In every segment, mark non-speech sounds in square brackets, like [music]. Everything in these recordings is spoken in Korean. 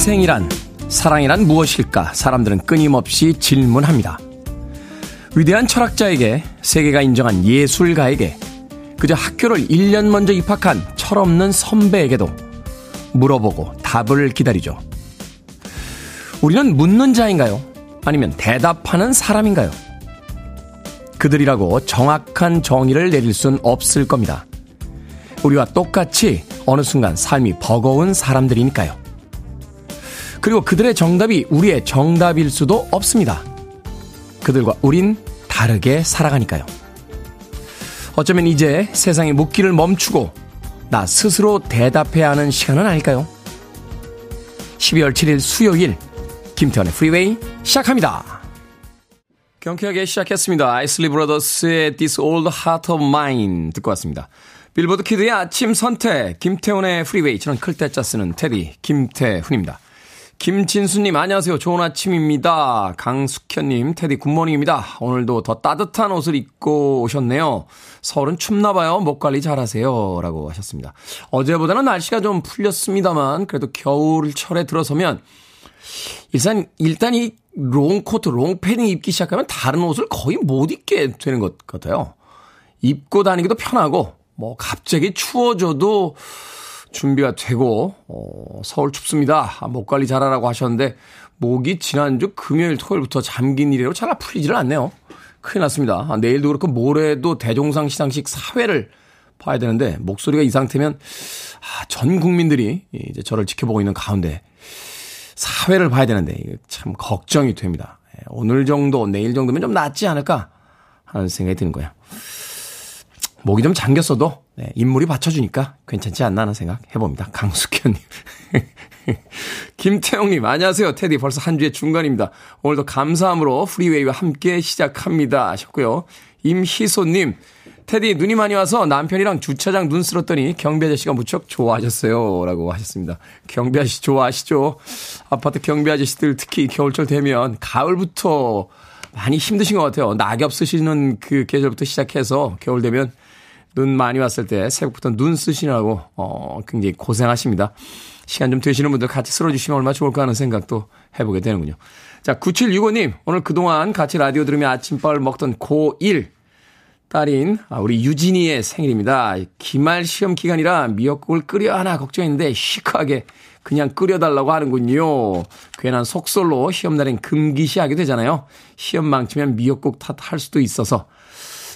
인생이란, 사랑이란 무엇일까? 사람들은 끊임없이 질문합니다. 위대한 철학자에게, 세계가 인정한 예술가에게, 그저 학교를 1년 먼저 입학한 철없는 선배에게도 물어보고 답을 기다리죠. 우리는 묻는 자인가요? 아니면 대답하는 사람인가요? 그들이라고 정확한 정의를 내릴 순 없을 겁니다. 우리와 똑같이 어느 순간 삶이 버거운 사람들이니까요. 그리고 그들의 정답이 우리의 정답일 수도 없습니다. 그들과 우린 다르게 살아가니까요. 어쩌면 이제 세상에 묻기를 멈추고 나 스스로 대답해야 하는 시간은 아닐까요? 12월 7일 수요일 김태훈의 프리웨이 시작합니다. 경쾌하게 시작했습니다. 아이슬리 브라더스의 This Old Heart of Mine 듣고 왔습니다. 빌보드 키드의 아침 선택 김태훈의 프리웨이 저는 클 태 자 쓰는 태디 김태훈입니다. 김진수님 안녕하세요. 좋은 아침입니다. 강숙현님 태디 good morning입니다. 오늘도 더 따뜻한 옷을 입고 오셨네요. 서울은 춥나봐요. 목 관리 잘하세요. 라고 하셨습니다. 어제보다는 날씨가 좀 풀렸습니다만 그래도 겨울철에 들어서면 일단 일단 이 롱코트, 롱패딩 입기 시작하면 다른 옷을 거의 못 입게 되는 것 같아요. 입고 다니기도 편하고 뭐 갑자기 추워져도 준비가 되고 어, 서울 춥습니다. 아, 목 관리 잘하라고 하셨는데 목이 지난주 금요일 토요일부터 잠긴 이래로 잘 풀리지를 않네요. 큰일 났습니다. 아, 내일도 그렇고 모레도 대종상 시상식 사회를 봐야 되는데 목소리가 이 상태면 아, 전 국민들이 이제 저를 지켜보고 있는 가운데 사회를 봐야 되는데 참 걱정이 됩니다. 예, 오늘 정도 내일 정도면 좀 낫지 않을까 하는 생각이 드는 거예요. 목이 좀 잠겼어도 네, 인물이 받쳐주니까 괜찮지 않나 하는 생각 해봅니다. 강숙현님. [laughs] 김태형님, 안녕하세요. 테디 벌써 한 주의 중간입니다. 오늘도 감사함으로 프리웨이와 함께 시작합니다. 하셨고요. 임희소님, 테디 눈이 많이 와서 남편이랑 주차장 눈 쓸었더니 경비 아저씨가 무척 좋아하셨어요. 라고 하셨습니다. 경비 아저씨 좋아하시죠? 아파트 경비 아저씨들 특히 겨울철 되면 가을부터 많이 힘드신 것 같아요. 낙엽 쓰시는 그 계절부터 시작해서 겨울 되면 눈 많이 왔을 때 새벽부터 눈 쓰시느라고 어 굉장히 고생하십니다. 시간 좀 되시는 분들 같이 쓸어주시면 얼마나 좋을까 하는 생각도 해보게 되는군요. 자, 9765님, 오늘 그동안 같이 라디오 들으며 아침밥을 먹던 고1 딸인 아, 우리 유진이의 생일입니다. 기말 시험 기간이라 미역국을 끓여 하나 걱정했는데 시크하게 그냥 끓여달라고 하는군요. 괜한 속설로 시험날엔 금기시하게 되잖아요. 시험 망치면 미역국 탓할 수도 있어서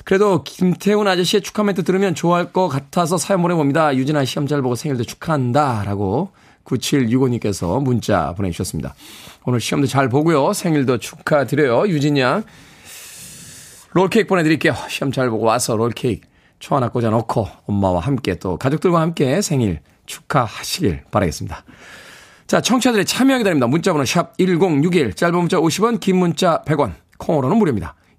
그래도 김태훈 아저씨의 축하 멘트 들으면 좋아할 것 같아서 사연 보내봅니다. 유진아 시험 잘 보고 생일도 축하한다. 라고 9765님께서 문자 보내주셨습니다. 오늘 시험도 잘 보고요. 생일도 축하드려요. 유진 양. 롤케이크 보내드릴게요. 시험 잘 보고 와서 롤케이크 초 하나 꽂아 놓고 엄마와 함께 또 가족들과 함께 생일 축하하시길 바라겠습니다. 자, 청취자들의 참여 기다립니다. 문자번호 샵 1061, 짧은 문자 50원, 긴 문자 100원, 콩으로는 무료입니다.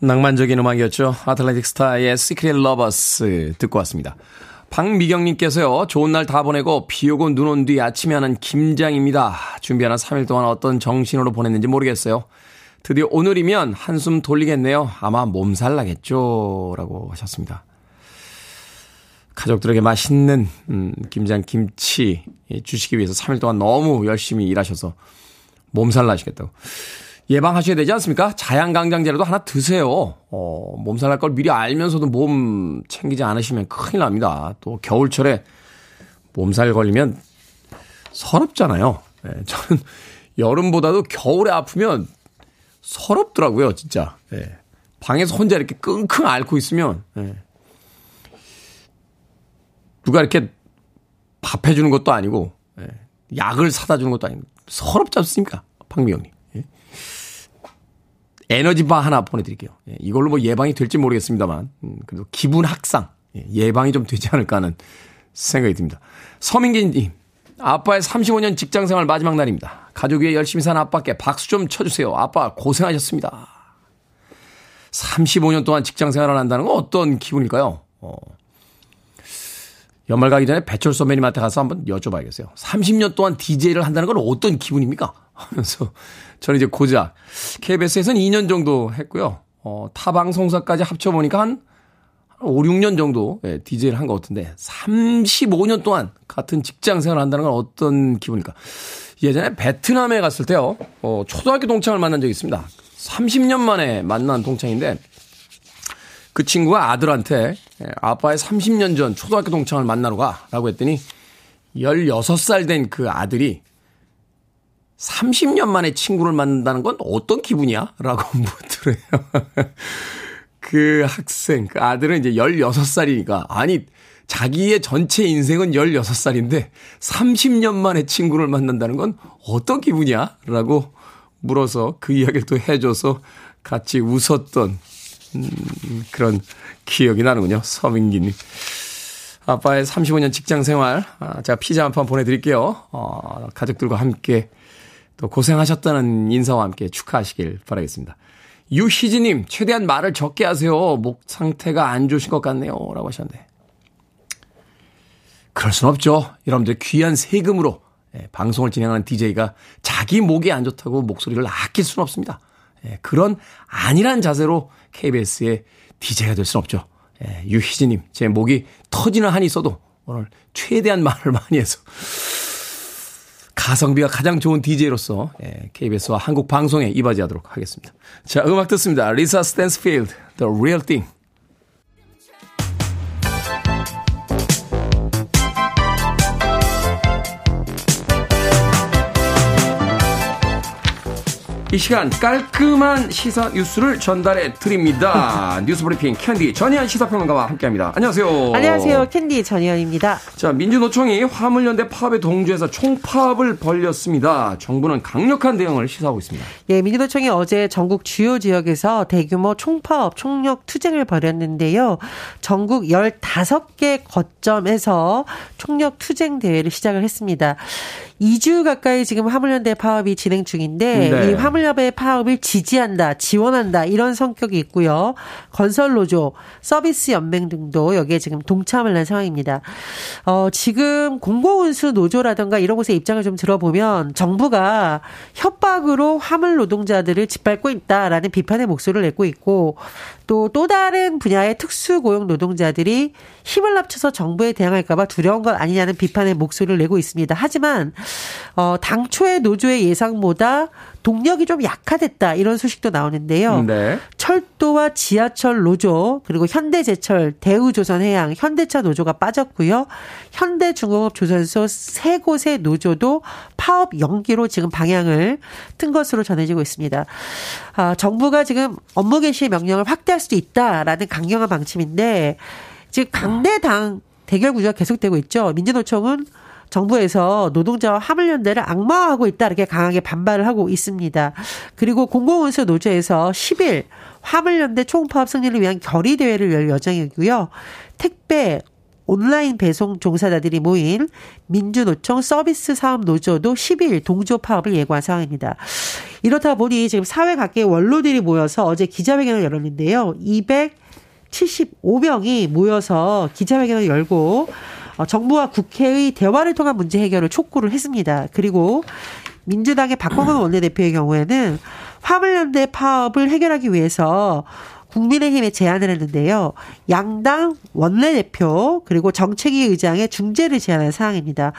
낭만적인 음악이었죠. 아틀란틱 스타의 Secret Lovers 듣고 왔습니다. 박미경님께서요, 좋은 날 다 보내고 비 오고 눈 온 뒤 아침에 하는 김장입니다. 준비하는 3일 동안 어떤 정신으로 보냈는지 모르겠어요. 드디어 오늘이면 한숨 돌리겠네요. 아마 몸살 나겠죠. 라고 하셨습니다. 가족들에게 맛있는, 음, 김장 김치 주시기 위해서 3일 동안 너무 열심히 일하셔서 몸살 나시겠다고. 예방하셔야 되지 않습니까? 자양강장제라도 하나 드세요. 어, 몸살 날 걸 미리 알면서도 몸 챙기지 않으시면 큰일 납니다. 또 겨울철에 몸살 걸리면 서럽잖아요. 네, 저는 [laughs] 여름보다도 겨울에 아프면 서럽더라고요, 진짜. 네, 방에서 혼자 이렇게 끙끙 앓고 있으면, 네. 누가 이렇게 밥 해주는 것도 아니고, 예, 약을 사다 주는 것도 아니고, 서럽지 않습니까? 박미영님. 예. 에너지바 하나 보내드릴게요. 예, 이걸로 뭐 예방이 될지 모르겠습니다만, 음, 그래도 기분 확상, 예, 예방이 좀 되지 않을까 하는 생각이 듭니다. 서민기님, 아빠의 35년 직장 생활 마지막 날입니다. 가족 위해 열심히 사는 아빠께 박수 좀 쳐주세요. 아빠 고생하셨습니다. 35년 동안 직장 생활을 한다는 건 어떤 기분일까요? 어. 연말 가기 전에 배철 선배님한테 가서 한번 여쭤봐야겠어요. 30년 동안 DJ를 한다는 건 어떤 기분입니까? 하면서 저는 이제 고작 KBS에서는 2년 정도 했고요. 어, 타 방송사까지 합쳐보니까 한 5, 6년 정도 예, DJ를 한 것 같은데 35년 동안 같은 직장 생활을 한다는 건 어떤 기분일까? 예전에 베트남에 갔을 때요. 어, 초등학교 동창을 만난 적이 있습니다. 30년 만에 만난 동창인데 그 친구가 아들한테 예, 아빠의 30년 전 초등학교 동창을 만나러 가라고 했더니 16살 된 그 아들이 30년 만에 친구를 만난다는 건 어떤 기분이야? 라고 [laughs] 묻더래요. 그 학생, 그 아들은 이제 16살이니까, 아니, 자기의 전체 인생은 16살인데, 30년 만에 친구를 만난다는 건 어떤 기분이야? 라고 물어서 그 이야기를 또 해줘서 같이 웃었던, 음, 그런 기억이 나는군요. 서민기님. 아빠의 35년 직장 생활, 아, 제가 피자 한 판 보내드릴게요. 어, 가족들과 함께 또 고생하셨다는 인사와 함께 축하하시길 바라겠습니다. 유희진님, 최대한 말을 적게 하세요. 목 상태가 안 좋으신 것 같네요. 라고 하셨는데. 그럴 순 없죠. 여러분들 귀한 세금으로 예, 방송을 진행하는 DJ가 자기 목이 안 좋다고 목소리를 아낄 수는 없습니다. 예, 그런 안일한 자세로 KBS의 DJ가 될 수는 없죠. 예, 유희진님, 제 목이 터지는 한이 있어도 오늘 최대한 말을 많이 해서 가성비가 가장 좋은 DJ로서 KBS와 한국 방송에 이바지하도록 하겠습니다. 자, 음악 듣습니다. 리사 스탠스필드, The Real Thing. 이 시간 깔끔한 시사 뉴스를 전달해 드립니다. [laughs] 뉴스 브리핑 캔디 전희연 시사평론가와 함께합니다. 안녕하세요. 안녕하세요. 캔디 전희연입니다. 자, 민주노총이 화물연대 파업에 동조해서 총파업을 벌렸습니다. 정부는 강력한 대응을 시사하고 있습니다. 예, 민주노총이 어제 전국 주요 지역에서 대규모 총파업, 총력 투쟁을 벌였는데요. 전국 15개 거점에서 총력 투쟁 대회를 시작을 했습니다. 2주 가까이 지금 화물연대 파업이 진행 중인데 네. 이 화물연대 파업을 지지한다, 지원한다 이런 성격이 있고요. 건설노조, 서비스 연맹 등도 여기에 지금 동참을 한 상황입니다. 어, 지금 공공운수 노조라든가 이런 곳의 입장을 좀 들어보면 정부가 협박으로 화물 노동자들을 짓밟고 있다라는 비판의 목소리를 내고 있고 또또 다른 분야의 특수고용 노동자들이 힘을 합쳐서 정부에 대항할까봐 두려운 것 아니냐는 비판의 목소리를 내고 있습니다. 하지만 어, 당초의 노조의 예상보다 동력이 좀 약화됐다 이런 소식도 나오는데요. 네. 철도와 지하철 노조 그리고 현대제철, 대우조선해양, 현대차 노조가 빠졌고요. 현대중공업 조선소 세 곳의 노조도 파업 연기로 지금 방향을 튼 것으로 전해지고 있습니다. 아, 정부가 지금 업무 개시 명령을 확대할 수도 있다라는 강경한 방침인데 지금 강대당 대결 구조가 계속되고 있죠. 민주노총은 정부에서 노동자와 화물연대를 악마화하고 있다 이렇게 강하게 반발을 하고 있습니다. 그리고 공공운수 노조에서 10일 화물연대 총파업 승리를 위한 결의 대회를 열 예정이고요. 택배 온라인 배송 종사자들이 모인 민주노총 서비스 사업 노조도 10일 동조 파업을 예고한 상황입니다. 이렇다 보니 지금 사회 각계의 원로들이 모여서 어제 기자회견을 열었는데요. 275명이 모여서 기자회견을 열고 어, 정부와 국회의 대화를 통한 문제 해결을 촉구를 했습니다. 그리고 민주당의 박광원 [clears throat] 원내대표의 경우에는 화물연대 파업을 해결하기 위해서 국민의힘에 제안을 했는데요. 양당 원내대표 그리고 정책위 의장의 중재를 제안한 사항입니다.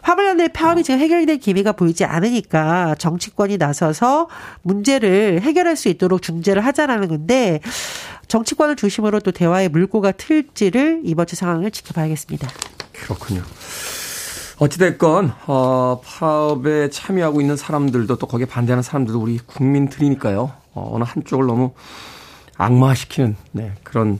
화물연대 파업이 지금 해결될 기미가 보이지 않으니까 정치권이 나서서 문제를 해결할 수 있도록 중재를 하자라는 건데 정치권을 중심으로 또 대화의 물꼬가 틀지를 이번 주 상황을 지켜봐야겠습니다. 그렇군요. 어찌됐건, 어, 파업에 참여하고 있는 사람들도 또 거기에 반대하는 사람들도 우리 국민들이니까요. 어, 어느 한쪽을 너무 악마시키는 네, 그런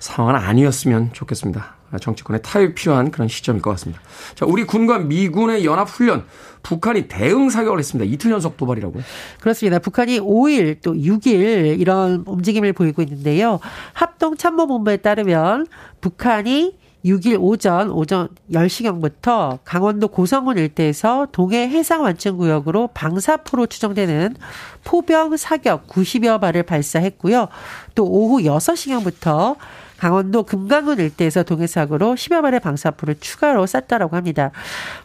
상황은 아니었으면 좋겠습니다. 정치권의 타협이 필요한 그런 시점일 것 같습니다. 자, 우리 군과 미군의 연합훈련, 북한이 대응 사격을 했습니다. 이틀 연속 도발이라고요? 그렇습니다. 북한이 5일 또 6일 이런 움직임을 보이고 있는데요. 합동참모본부에 따르면 북한이 6일 오전 오전 10시경부터 강원도 고성군 일대에서 동해 해상 완충구역으로 방사포로 추정되는 포병 사격 90여 발을 발사했고요. 또 오후 6시경부터 강원도 금강군 일대에서 동해 사고로 10여 발의 방사포를 추가로 쐈다라고 합니다.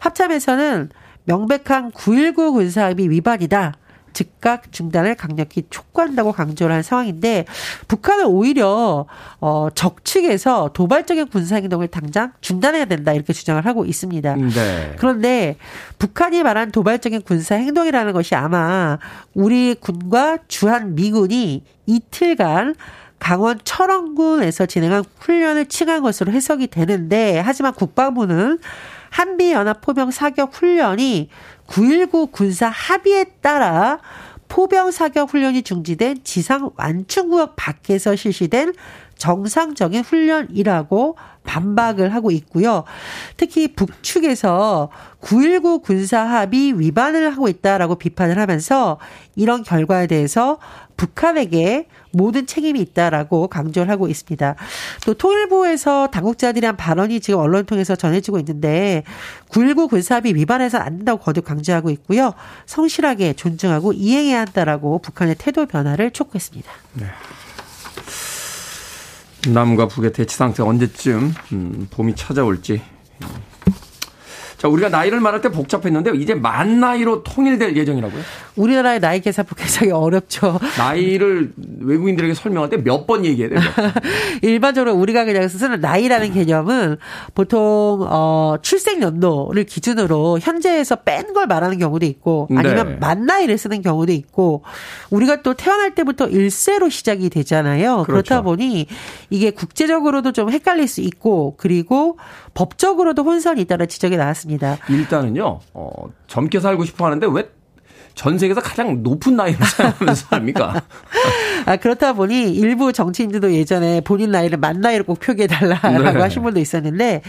합참에서는 명백한 9.19 군사합의 위반이다. 즉각 중단을 강력히 촉구한다고 강조를 한 상황인데 북한은 오히려 어 적측에서 도발적인 군사 행동을 당장 중단해야 된다 이렇게 주장을 하고 있습니다. 네. 그런데 북한이 말한 도발적인 군사 행동이라는 것이 아마 우리 군과 주한 미군이 이틀간 강원 철원군에서 진행한 훈련을 칭한 것으로 해석이 되는데 하지만 국방부는 한미연합 포병 사격 훈련이 9.19 군사 합의에 따라 포병 사격 훈련이 중지된 지상 완충구역 밖에서 실시된 정상적인 훈련이라고 반박을 하고 있고요. 특히 북측에서 9.19 군사합의 위반을 하고 있다라고 비판을 하면서 이런 결과에 대해서 북한에게 모든 책임이 있다라고 강조를 하고 있습니다. 또 통일부에서 당국자들이 한 발언이 지금 언론 통해서 전해지고 있는데 9.19 군사합의 위반해서 안 된다고 거듭 강조하고 있고요. 성실하게 존중하고 이행해야 한다라고 북한의 태도 변화를 촉구했습니다. 네. 남과 북의 대치 상태 언제쯤 음, 봄이 찾아올지 자, 우리가 나이를 말할 때 복잡했는데요. 이제 만 나이로 통일될 예정이라고요? 우리나라의 나이 계산법 굉장히 어렵죠. 나이를 외국인들에게 설명할 때 몇 번 얘기해야 돼요? [laughs] 일반적으로 우리가 그냥 쓰는 나이라는 개념은 보통 어 출생 연도를 기준으로 현재에서 뺀 걸 말하는 경우도 있고 아니면 네. 만 나이를 쓰는 경우도 있고 우리가 또 태어날 때부터 일세로 시작이 되잖아요. 그렇죠. 그렇다 보니 이게 국제적으로도 좀 헷갈릴 수 있고 그리고 법적으로도 혼선이 있다는 지적이 나왔습니다. 일단은요, 어, 젊게 살고 싶어 하는데 왜 전 세계에서 가장 높은 나이를 사용하면서 합니까? 아, 그렇다 보니 일부 정치인들도 예전에 본인 나이를 만 나이로 꼭 표기해달라라고 네. 하신 분도 있었는데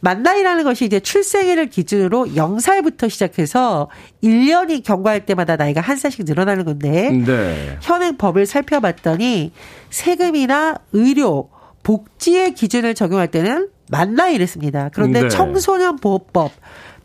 만 나이라는 것이 이제 출생일을 기준으로 0살부터 시작해서 1년이 경과할 때마다 나이가 한 살씩 늘어나는 건데 네. 현행 법을 살펴봤더니 세금이나 의료, 복지의 기준을 적용할 때는 만 나이를 씁니다. 그런데 네. 청소년 보호법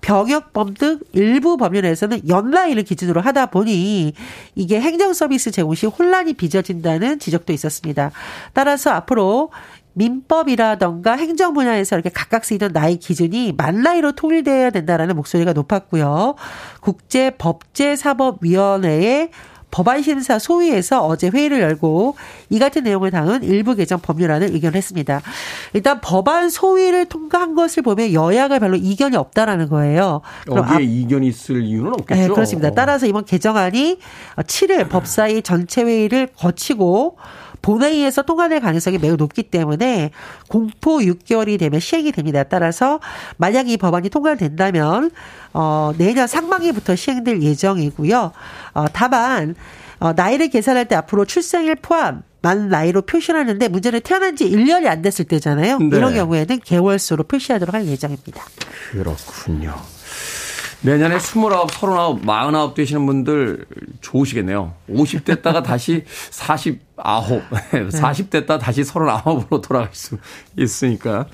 병역법 등 일부 법률에서는 연나이를 기준으로 하다 보니 이게 행정 서비스 제공 시 혼란이 빚어진다는 지적도 있었습니다. 따라서 앞으로 민법이라던가 행정 분야에서 이렇게 각각 쓰이던 나이 기준이 만 나이로 통일되어야 된다라는 목소리가 높았고요. 국제법제사법위원회의 법안 심사 소위에서 어제 회의를 열고 이 같은 내용을 담은 일부 개정 법률안을 의견했습니다. 일단 법안 소위를 통과한 것을 보면 여야가 별로 이견이 없다라는 거예요. 그럼 여기에 이견이 있을 이유는 없겠죠. 네, 그렇습니다. 따라서 이번 개정안이 7일 법사위 전체 회의를 거치고 본회의에서 통과될 가능성이 매우 높기 때문에 공포 6개월이 되면 시행이 됩니다. 따라서 만약 이 법안이 통과된다면 어 내년 상반기부터 시행될 예정이고요. 어 다만 어 나이를 계산할 때 앞으로 출생일 포함 만 나이로 표시하는데 문제는 태어난 지 1년이 안 됐을 때잖아요. 네. 이런 경우에는 개월수로 표시하도록 할 예정입니다. 그렇군요. 내년에 29, 39, 49 되시는 분들 좋으시겠네요. 50 됐다가 [laughs] 다시 49, 40 됐다 다시 39으로 돌아갈 수 있으니까.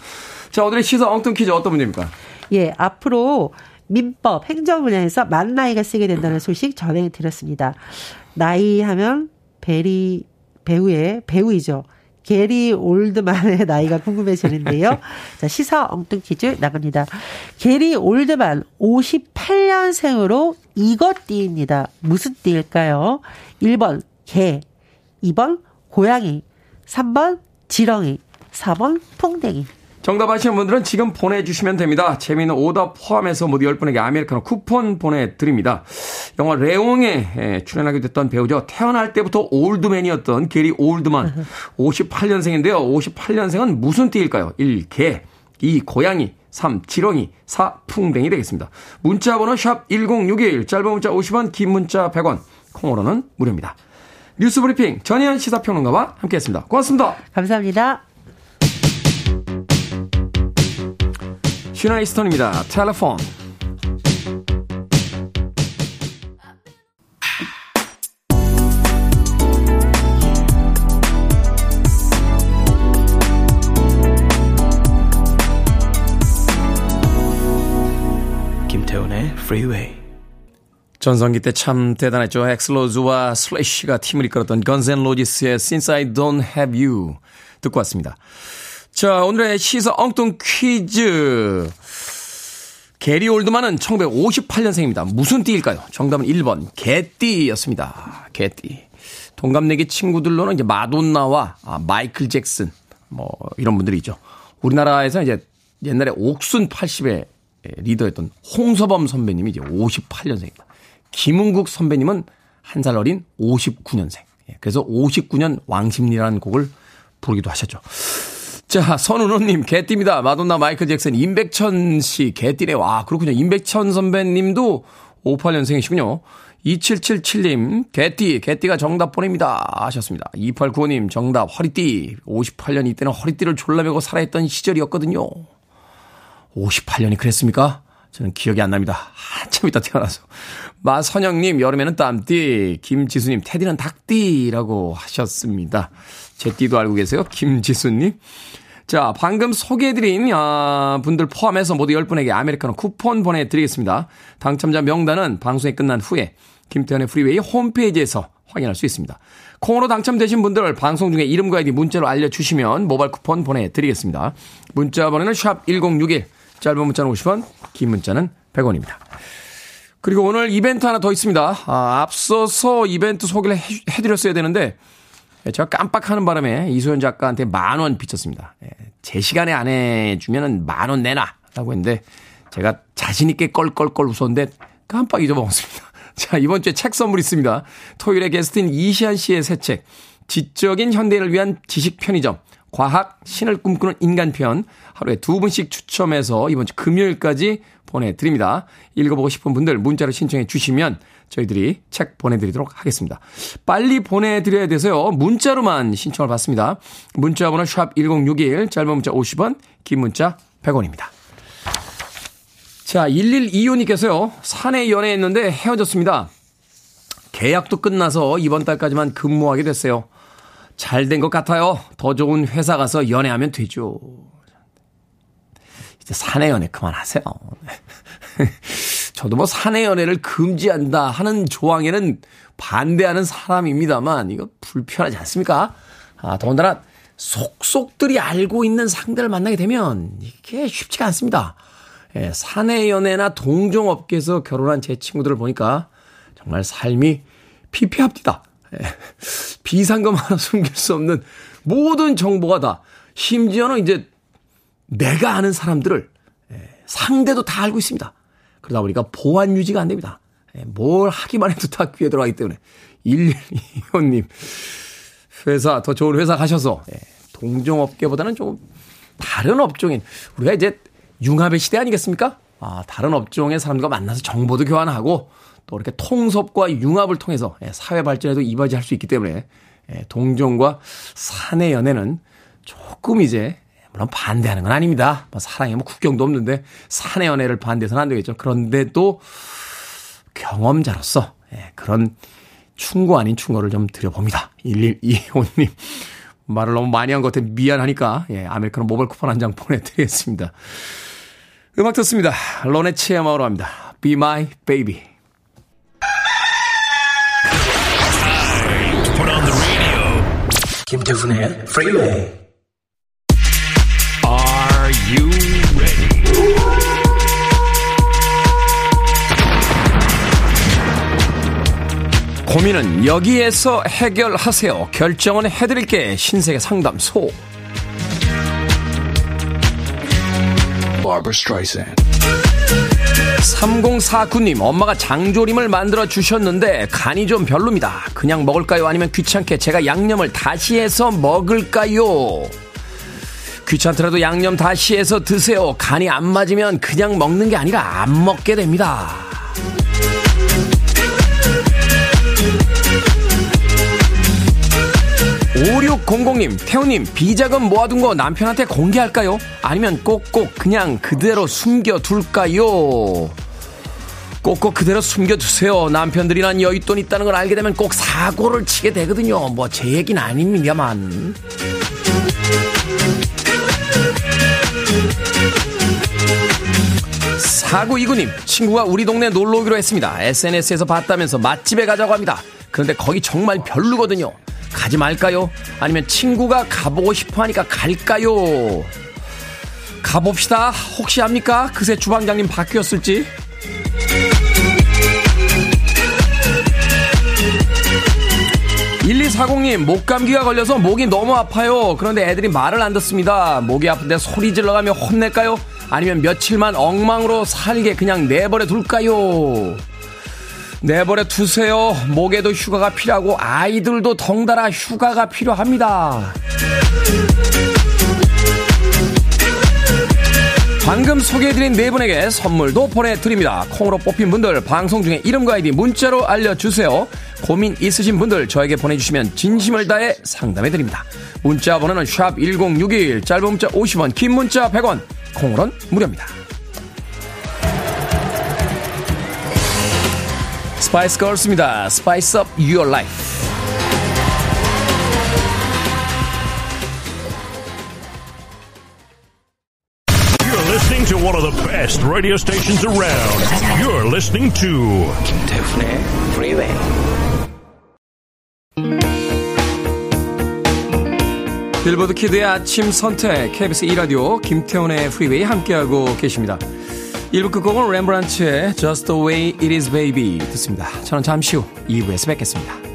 자, 오늘의 시사 엉뚱 퀴즈 어떤 분입니까? 예, 앞으로 민법, 행정 분야에서 만 나이가 쓰게 된다는 소식 전해드렸습니다. 나이 하면 베리, 배우의, 배우이죠. 게리 올드만의 [laughs] 나이가 궁금해지는데요. 자, 시사 엉뚱 퀴즈 나갑니다. 게리 올드만 58년생으로 이것 띠입니다. 무슨 띠일까요? 1번 개, 2번 고양이, 3번 지렁이, 4번 풍뎅이. 정답 아시는 분들은 지금 보내주시면 됩니다. 재미있는 오답 포함해서 모두 10분에게 아메리카노 쿠폰 보내드립니다. 영화 레옹에 출연하게 됐던 배우죠. 태어날 때부터 올드맨이었던 게리 올드만. [laughs] 58년생인데요. 58년생은 무슨 띠일까요? 1. 개 2. 고양이 3. 지렁이 4. 풍뎅이 되겠습니다. 문자 번호 샵 1061 짧은 문자 50원 긴 문자 100원 콩으로는 무료입니다. 뉴스 브리핑 전희연 시사평론가와 함께했습니다. 고맙습니다. 감사합니다. 슈나 이스턴입니다. 텔레폰. 김태훈의 Freeway. 전성기 때 참 대단했죠. 액슬 로즈와 슬래시가 팀을 이끌었던 Guns N' Roses의 Since I Don't Have You 듣고 왔습니다. 자, 오늘의 시사 엉뚱 퀴즈. 게리 올드만은 1958년생입니다. 무슨 띠일까요? 정답은 1번 개띠였습니다. 개띠. 동갑내기 친구들로는 이제 마돈나와 아, 마이클 잭슨 뭐 이런 분들이 있죠. 우리나라에서 이제 옛날에 옥순 80의 리더였던 홍서범 선배님이 이제 58년생입니다. 김은국 선배님은 한 살 어린 59년생. 예, 그래서 59년 왕십리라는 곡을 부르기도 하셨죠. 자, 선은호님, 개띠입니다. 마돈나 마이클 잭슨, 임백천 씨, 개띠래. 와, 그렇군요. 임백천 선배님도 58년생이시군요. 2777님, 개띠, 개띠가 정답 보냅니다. 하셨습니다. 2895님, 정답, 허리띠. 58년 이때는 허리띠를 졸라매고 살아있던 시절이었거든요. 58년이 그랬습니까? 저는 기억이 안 납니다. 한참 있다 태어나서. 마선영님, 여름에는 땀띠. 김지수님, 태디는 닭띠라고 하셨습니다. 제 띠도 알고 계세요? 김지수님. 자, 방금 소개해드린 아, 분들 포함해서 모두 10분에게 아메리카노 쿠폰 보내드리겠습니다. 당첨자 명단은 방송이 끝난 후에 김태훈의 Freeway 홈페이지에서 확인할 수 있습니다. 콩으로 당첨되신 분들 방송 중에 이름과 아이디 문자로 알려주시면 모바일 쿠폰 보내드리겠습니다. 문자 번호는 샵 1061, 짧은 문자는 50원, 긴 문자는 100원입니다. 그리고 오늘 이벤트 하나 더 있습니다. 아, 앞서서 이벤트 소개를 해, 해드렸어야 되는데 제가 깜빡하는 바람에 이소연 작가한테 만원 비쳤습니다. 예, 제 시간에 안 해주면은 만원 내놔. 라고 했는데 제가 자신있게 껄껄껄 웃었는데 깜빡 잊어먹었습니다. [laughs] 자, 이번 주에 책 선물 있습니다. 토요일에 게스트인 이시안 씨의 새 책. 지적인 현대인을 위한 지식 편의점. 과학, 신을 꿈꾸는 인간편. 하루에 두 분씩 추첨해서 이번 주 금요일까지 보내드립니다. 읽어보고 싶은 분들 문자로 신청해 주시면 저희들이 책 보내드리도록 하겠습니다. 빨리 보내드려야 돼서요. 문자로만 신청을 받습니다. 문자 번호 샵 1061, 짧은 문자 50원, 긴 문자 100원입니다. 자, 1125님께서요. 사내 연애했는데 헤어졌습니다. 계약도 끝나서 이번 달까지만 근무하게 됐어요. 잘 된 것 같아요. 더 좋은 회사 가서 연애하면 되죠. 이제 사내 연애 그만하세요. [laughs] 저도 뭐 사내 연애를 금지한다 하는 조항에는 반대하는 사람입니다만 이거 불편하지 않습니까? 아, 더군다나 속속들이 알고 있는 상대를 만나게 되면 이게 쉽지가 않습니다. 예, 사내 연애나 동종업계에서 결혼한 제 친구들을 보니까 정말 삶이 피폐합니다. 예, 비상금 하나 숨길 수 없는 모든 정보가 다 심지어는 이제 내가 아는 사람들을 예, 상대도 다 알고 있습니다. 그러다 보니까 보안 유지가 안 됩니다. 예, 뭘 하기만 해도 다 귀에 들어가기 때문에 112호님 회사 더 좋은 회사 가셔서 예, 동종업계보다는 좀 다른 업종인 우리가 이제 융합의 시대 아니겠습니까? 아, 다른 업종의 사람들과 만나서 정보도 교환하고 또 이렇게 통섭과 융합을 통해서 사회 발전에도 이바지할 수 있기 때문에 동종과 사내 연애는 조금 이제 물론 반대하는 건 아닙니다. 뭐 사랑에 뭐 국경도 없는데 사내 연애를 반대해서는 안 되겠죠. 그런데도 경험자로서 예, 그런 충고 아닌 충고를 좀 드려봅니다. 1125님. [laughs] 말을 너무 많이 한 것 같아 미안하니까 예, 아메리카노 모바일 쿠폰 한 장 보내드리겠습니다. 음악 듣습니다. 로네치의 마으로 합니다. Be My Baby. 김태훈의 프리웨이 you ready? 고민은 여기에서 해결하세요. 결정은 해드릴게. 신세계 상담소. 3049님, 엄마가 장조림을 만들어 주셨는데 간이 좀 별로입니다. 그냥 먹을까요? 아니면 귀찮게 제가 양념을 다시 해서 먹을까요? 귀찮더라도 양념 다시 해서 드세요. 간이 안 맞으면 그냥 먹는 게 아니라 안 먹게 됩니다. 5600님, 태우님, 비자금 모아둔 거 남편한테 공개할까요? 아니면 꼭꼭 그냥 그대로 숨겨둘까요? 꼭꼭 그대로 숨겨두세요. 남편들이란 여윳돈 있다는 걸 알게 되면 꼭 사고를 치게 되거든요. 뭐 제 얘기는 아닙니다만. 사구 이구님 친구가 우리 동네 놀러 오기로 했습니다. SNS에서 봤다면서 맛집에 가자고 합니다. 그런데 거기 정말 별로거든요. 가지 말까요? 아니면 친구가 가보고 싶어 하니까 갈까요? 가봅시다. 혹시 압니까? 그새 주방장님 바뀌었을지? 1240님, 목감기가 걸려서 목이 너무 아파요. 그런데 애들이 말을 안 듣습니다. 목이 아픈데 소리 질러가며 혼낼까요? 아니면 며칠만 엉망으로 살게 그냥 내버려 둘까요? 내버려 두세요. 목에도 휴가가 필요하고 아이들도 덩달아 휴가가 필요합니다. 방금 소개해드린 네 분에게 선물도 보내드립니다. 콩으로 뽑힌 분들 방송 중에 이름과 아이디 문자로 알려주세요. 고민 있으신 분들 저에게 보내주시면 진심을 다해 상담해드립니다. 문자 번호는 샵 1061, 짧은 문자 50원, 긴 문자 100원, 콩으로는 무료입니다. Spice Girls입니다. Spice Up Your Life. You're listening to one of the best radio stations around. You're listening to 김태훈의 Freeway. 빌보드 키드의 아침 선택 KBS 2 라디오 김태훈의 프리웨이 함께하고 계십니다. 1부 끝곡은 렘브란츠의 Just the Way It Is Baby 듣습니다. 저는 잠시 후 2부에서 뵙겠습니다.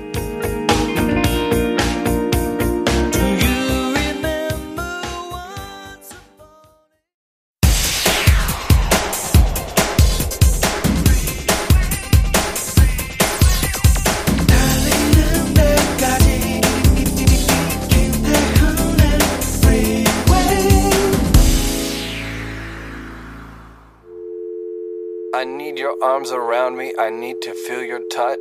Arms around me. I need to feel your touch.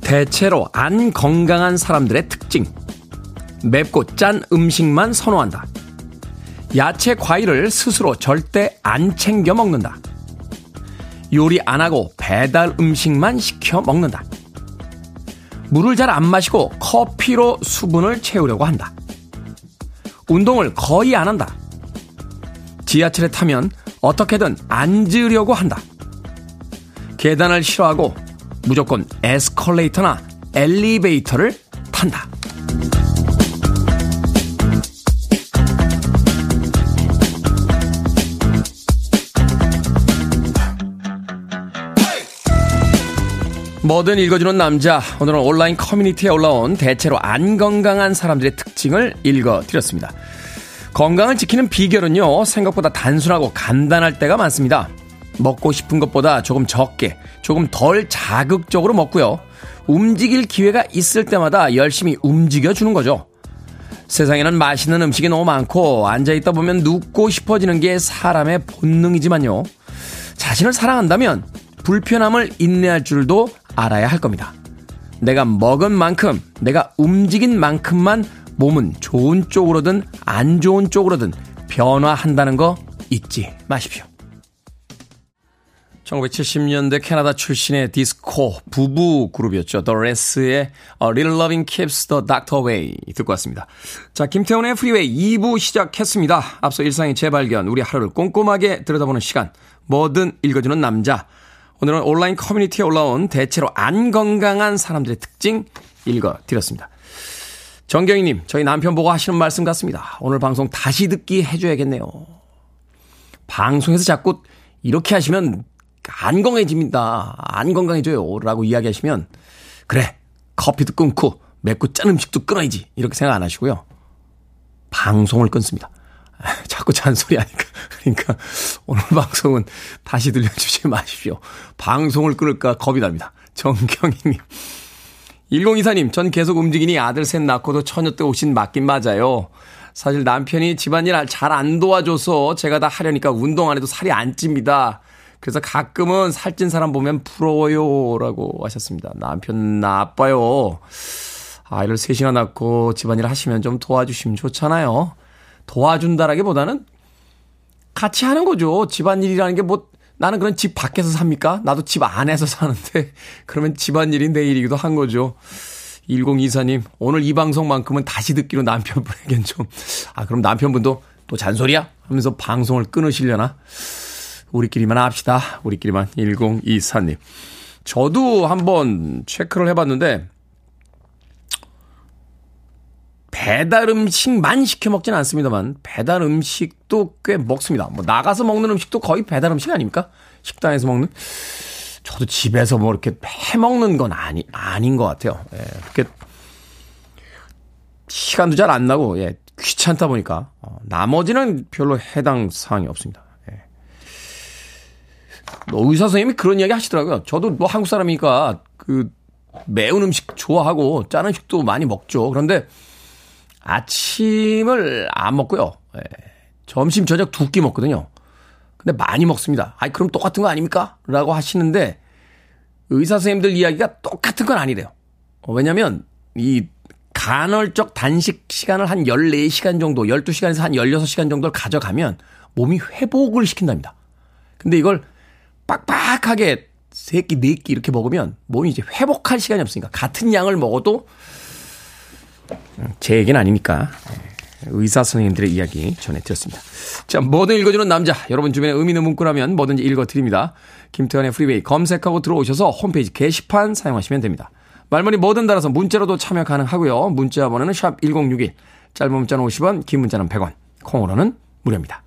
대체로 안 건강한 사람들의 특징. 맵고 짠 음식만 선호한다. 야채, 과일을 스스로 절대 안 챙겨 먹는다. 요리 안 하고 배달 음식만 시켜 먹는다. 물을 잘 안 마시고 커피로 수분을 채우려고 한다. 운동을 거의 안 한다. 지하철에 타면 어떻게든 앉으려고 한다. 계단을 싫어하고 무조건 에스컬레이터나 엘리베이터를 탄다. 뭐든 읽어주는 남자. 오늘은 온라인 커뮤니티에 올라온 대체로 안 건강한 사람들의 특징을 읽어드렸습니다. 건강을 지키는 비결은요, 생각보다 단순하고 간단할 때가 많습니다. 먹고 싶은 것보다 조금 적게, 조금 덜 자극적으로 먹고요. 움직일 기회가 있을 때마다 열심히 움직여주는 거죠. 세상에는 맛있는 음식이 너무 많고, 앉아있다 보면 눕고 싶어지는 게 사람의 본능이지만요. 자신을 사랑한다면, 불편함을 인내할 줄도 알아야 할 겁니다. 내가 먹은 만큼, 내가 움직인 만큼만 몸은 좋은 쪽으로든 안 좋은 쪽으로든 변화한다는 거 잊지 마십시오. 1970년대 캐나다 출신의 디스코 부부 그룹이었죠. The Raes의 A Little Loving Keeps the Doctor Away 듣고 왔습니다. 자, 김태훈의 Freeway 2부 시작했습니다. 앞서 일상의 재발견, 우리 하루를 꼼꼼하게 들여다보는 시간, 뭐든 읽어주는 남자. 오늘은 온라인 커뮤니티에 올라온 대체로 안 건강한 사람들의 특징 읽어드렸습니다. 정경희님, 저희 남편 보고 하시는 말씀 같습니다. 오늘 방송 다시 듣기 해줘야겠네요. 방송에서 자꾸 이렇게 하시면 안 건강해집니다. 안 건강해져요. 라고 이야기하시면, 그래, 커피도 끊고, 맵고 짠 음식도 끊어야지. 이렇게 생각 안 하시고요. 방송을 끊습니다. [laughs] 자꾸 잔소리 하니까. 그러니까, 오늘 방송은 다시 들려주지 마십시오. 방송을 끊을까 겁이 납니다. 정경희님. 1024님, 전 계속 움직이니 아들 셋 낳고도 처녀 때 오신 맞긴 맞아요. 사실 남편이 집안일 잘 안 도와줘서 제가 다 하려니까 운동 안 해도 살이 안 찝니다. 그래서 가끔은 살찐 사람 보면 부러워요. 라고 하셨습니다. 남편 나빠요. 아이를 셋이나 낳고 집안일 하시면 좀 도와주시면 좋잖아요. 도와준다라기보다는 같이 하는 거죠. 집안일이라는 게 뭐, 나는 그런 집 밖에서 삽니까? 나도 집 안에서 사는데, [laughs] 그러면 집안일이 내 일이기도 한 거죠. 1024님, 오늘 이 방송만큼은 다시 듣기로 남편분에겐 좀, 아, 그럼 남편분도 또 잔소리야? 하면서 방송을 끊으시려나? 우리끼리만 합시다. 우리끼리만 1024님. 저도 한번 체크를 해봤는데, 배달 음식만 시켜 먹진 않습니다만 배달 음식도 꽤 먹습니다. 뭐 나가서 먹는 음식도 거의 배달 음식 아닙니까? 식당에서 먹는. 저도 집에서 뭐 이렇게 해 먹는 건 아니 아닌 것 같아요. 예, 그렇게 시간도 잘 안 나고 예, 귀찮다 보니까 어, 나머지는 별로 해당 사항이 없습니다. 예. 뭐 의사 선생님이 그런 이야기 하시더라고요. 저도 뭐 한국 사람이니까 그 매운 음식 좋아하고 짠 음식도 많이 먹죠. 그런데 아침을 안 먹고요. 예. 점심, 저녁 두 끼 먹거든요. 근데 많이 먹습니다. 아이, 그럼 똑같은 거 아닙니까? 라고 하시는데, 의사 선생님들 이야기가 똑같은 건 아니래요. 어, 왜냐면, 이 간헐적 단식 시간을 한 14시간 정도, 12시간에서 한 16시간 정도를 가져가면 몸이 회복을 시킨답니다. 근데 이걸 빡빡하게 3끼, 4끼 이렇게 먹으면 몸이 이제 회복할 시간이 없으니까 같은 양을 먹어도 제 얘기는 아니니까 의사 선생님들의 이야기 전해드렸습니다. 자, 뭐든 읽어주는 남자. 여러분 주변에 의미 있는 문구라면 뭐든지 읽어드립니다. 김태환의 프리웨이 검색하고 들어오셔서 홈페이지 게시판 사용하시면 됩니다. 말머리 뭐든 달아서 문자로도 참여 가능하고요. 문자 번호는 샵 1061. 짧은 문자는 50원, 긴 문자는 100원. 콩으로는 무료입니다.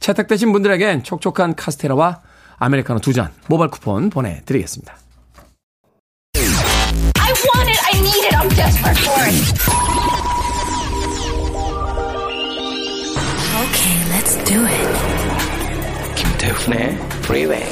채택되신 분들에겐 촉촉한 카스테라와 아메리카노 두 잔 모바일 쿠폰 보내드리겠습니다. I want it. I need it. I'm desperate for it. Okay, let's do it. 김태훈의 Freeway.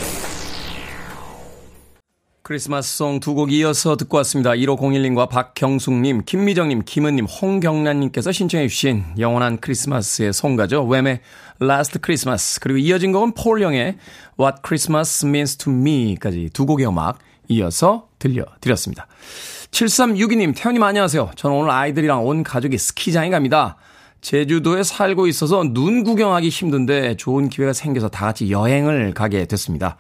크리스마스 송 두 곡 이어서 듣고 왔습니다. 1501님과 박경숙님, 김미정님, 김은님, 홍경란님께서 신청해 주신 영원한 크리스마스의 송가죠. 웸의 Last Christmas 그리고 이어진 곡은 폴 영의 What Christmas Means to Me까지 두 곡의 음악 이어서 들려드렸습니다. 7362님, 태현님 안녕하세요. 저는 오늘 아이들이랑 온 가족이 스키장에 갑니다. 제주도에 살고 있어서 눈 구경하기 힘든데 좋은 기회가 생겨서 다 같이 여행을 가게 됐습니다.